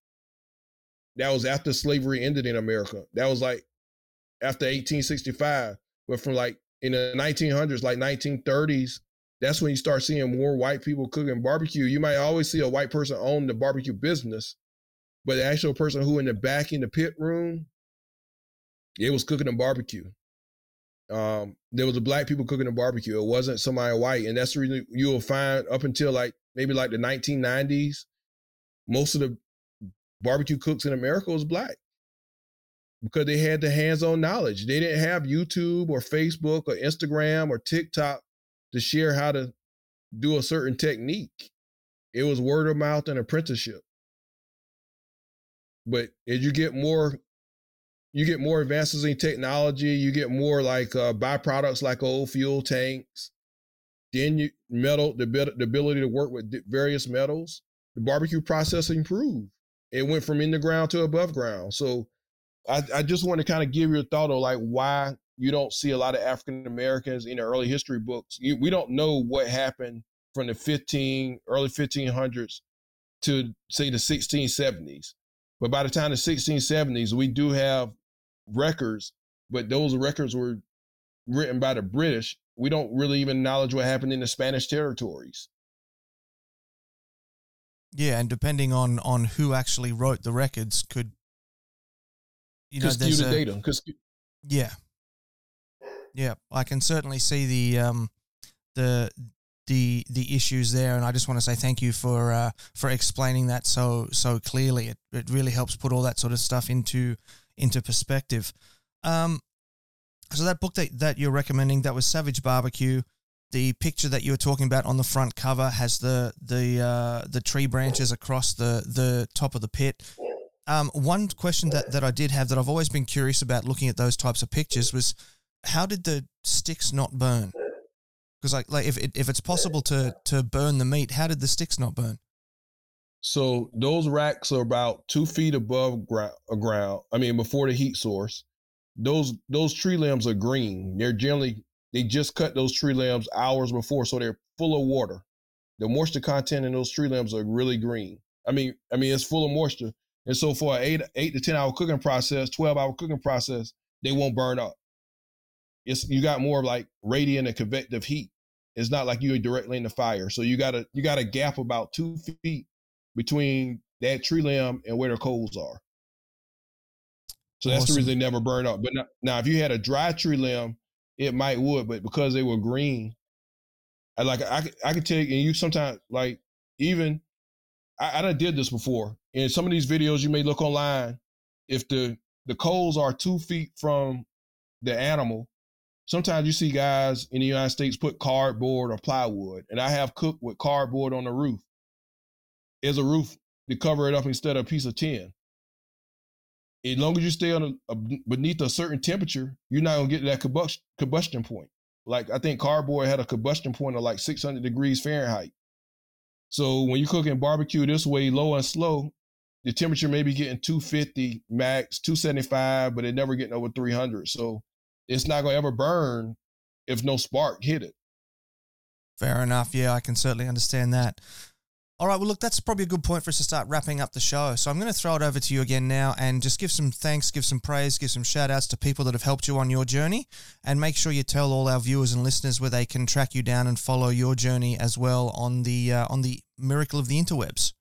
That was after slavery ended in America. That was like after 1865. But from like in the 1900s, like 1930s, that's when you start seeing more white people cooking barbecue. You might always see a white person own the barbecue business, but the actual person who in the back in the pit room, it was cooking a barbecue um, there was a black people cooking a barbecue. It wasn't somebody white, and that's the reason you will find up until like maybe like the 1990s, most of the barbecue cooks in America was black because they had the hands-on knowledge. They didn't have YouTube or Facebook or Instagram or TikTok to share how to do a certain technique. It was word of mouth and apprenticeship. But as you get more you get more advances in technology. You get more like uh, byproducts like old fuel tanks. Then you metal the, the ability to work with various metals. The barbecue process improved. It went from in the ground to above ground. So I, I just want to kind of give you a thought of like why you don't see a lot of African Americans in the early history books. You, we don't know what happened from the 15 early 1500s to say the 1670s. But by the time the 1670s, we do have records, but those records were written by the British. We don't really even knowledge what happened in the Spanish territories. Yeah, and depending on on who actually wrote the records, could you know, there's the a, data. Yeah, yeah, I can certainly see the um the the the issues there, and I just want to say thank you for uh, for explaining that so so clearly. It it really helps put all that sort of stuff into into perspective. Um, so that book that, that you're recommending that was Savage Barbecue. The picture that you were talking about on the front cover has the the uh, the tree branches across the the top of the pit. Um, one question that, that I did have that I've always been curious about looking at those types of pictures was how did the sticks not burn? Because like like if if it's possible to to burn the meat, how did the sticks not burn? So those racks are about two feet above ground, uh, ground. I mean, before the heat source. Those those tree limbs are green. They're generally they just cut those tree limbs hours before, so they're full of water. The moisture content in those tree limbs are really green. I mean, I mean it's full of moisture. And so for an eight eight to ten hour cooking process, twelve hour cooking process, they won't burn up. It's you got more like radiant and convective heat. It's not like you're directly in the fire. So you got a you got a gap about two feet between that tree limb and where the coals are. So that's awesome. the reason they never burn up. But now, now, if you had a dry tree limb, it might would, but because they were green, I like I I could take and you sometimes like even I, I done did this before. In some of these videos you may look online, if the the coals are two feet from the animal, sometimes you see guys in the United States put cardboard or plywood, and I have cooked with cardboard on the roof. As a roof to cover it up instead of a piece of tin. As long as you stay on a, a, beneath a certain temperature, you're not gonna get to that combustion combustion point. Like I think cardboard had a combustion point of like 600 degrees Fahrenheit. So when you're cooking barbecue this way, low and slow, the temperature may be getting 250 max, 275, but it never getting over 300. So it's not gonna ever burn if no spark hit it. Fair enough. Yeah, I can certainly understand that. All right, well, look, that's probably a good point for us to start wrapping up the show. So I'm going to throw it over to you again now and just give some thanks, give some praise, give some shout outs to people that have helped you on your journey. And make sure you tell all our viewers and listeners where they can track you down and follow your journey as well on the uh, on the miracle of the interwebs.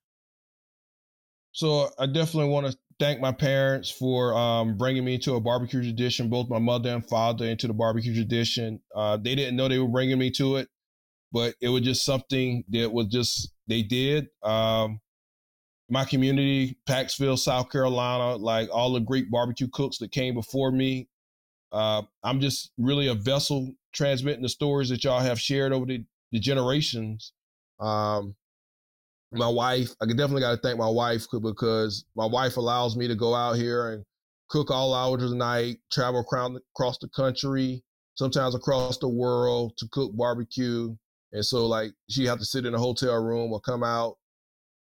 So I definitely want to thank my parents for um, bringing me into a barbecue tradition, both my mother and father into the barbecue tradition. Uh, they didn't know they were bringing me to it, but it was just something that was just, they did. Um, my community, Paxville, South Carolina, like all the great barbecue cooks that came before me. Uh, I'm just really a vessel transmitting the stories that y'all have shared over the, the generations. Um, my wife, I definitely got to thank my wife because my wife allows me to go out here and cook all hours of the night, travel across the country, sometimes across the world to cook barbecue. And so like she had to sit in a hotel room or come out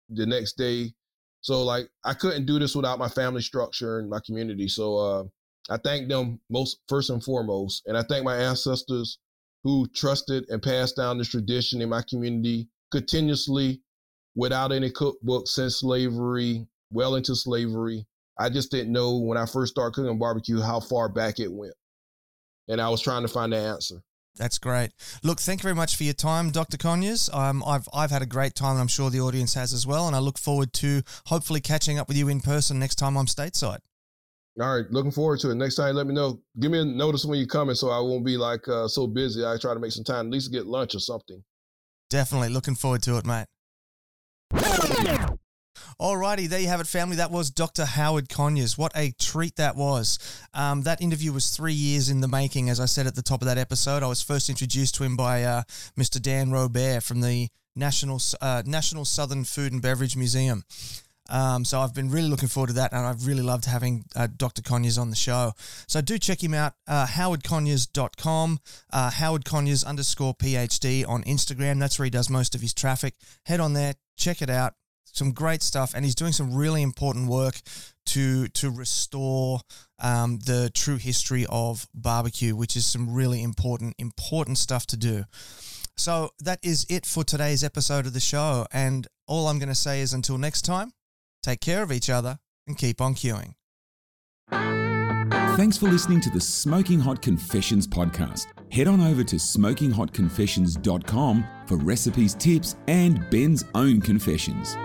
the next day. So like I couldn't do this without my family structure and my community. So uh, I thank them most first and foremost. And I thank my ancestors who trusted and passed down this tradition in my community continuously without any cookbook since slavery, well into slavery. I just didn't know when I first started cooking barbecue how far back it went. And I was trying to find the answer. That's great. Look, thank you very much for your time, Dr. Conyers. Um, I've I've had a great time, and I'm sure the audience has as well. And I look forward to hopefully catching up with you in person next time I'm stateside. All right, looking forward to it. Next time, let me know. Give me a notice when you're coming, so I won't be like uh, so busy. I try to make some time, at least get lunch or something. Definitely looking forward to it, mate. Alrighty, there you have it, family. That was Dr. Howard Conyers. What a treat that was. Um, that interview was three years in the making, as I said at the top of that episode. I was first introduced to him by uh, Mr. Dan Robert from the National uh, National Southern Food and Beverage Museum. Um, so I've been really looking forward to that, and I've really loved having uh, Dr. Conyers on the show. So do check him out, uh, howardconyers.com, uh, Howard Conyers underscore PhD on Instagram. That's where he does most of his traffic. Head on there, check it out. Some great stuff, and he's doing some really important work to to restore um, the true history of barbecue, which is some really important important stuff to do. So that is it for today's episode of the show. And all I'm going to say is until next time, take care of each other and keep on queuing. Thanks for listening to the Smoking Hot Confessions podcast. Head on over to smokinghotconfessions.com for recipes, tips, and Ben's own confessions.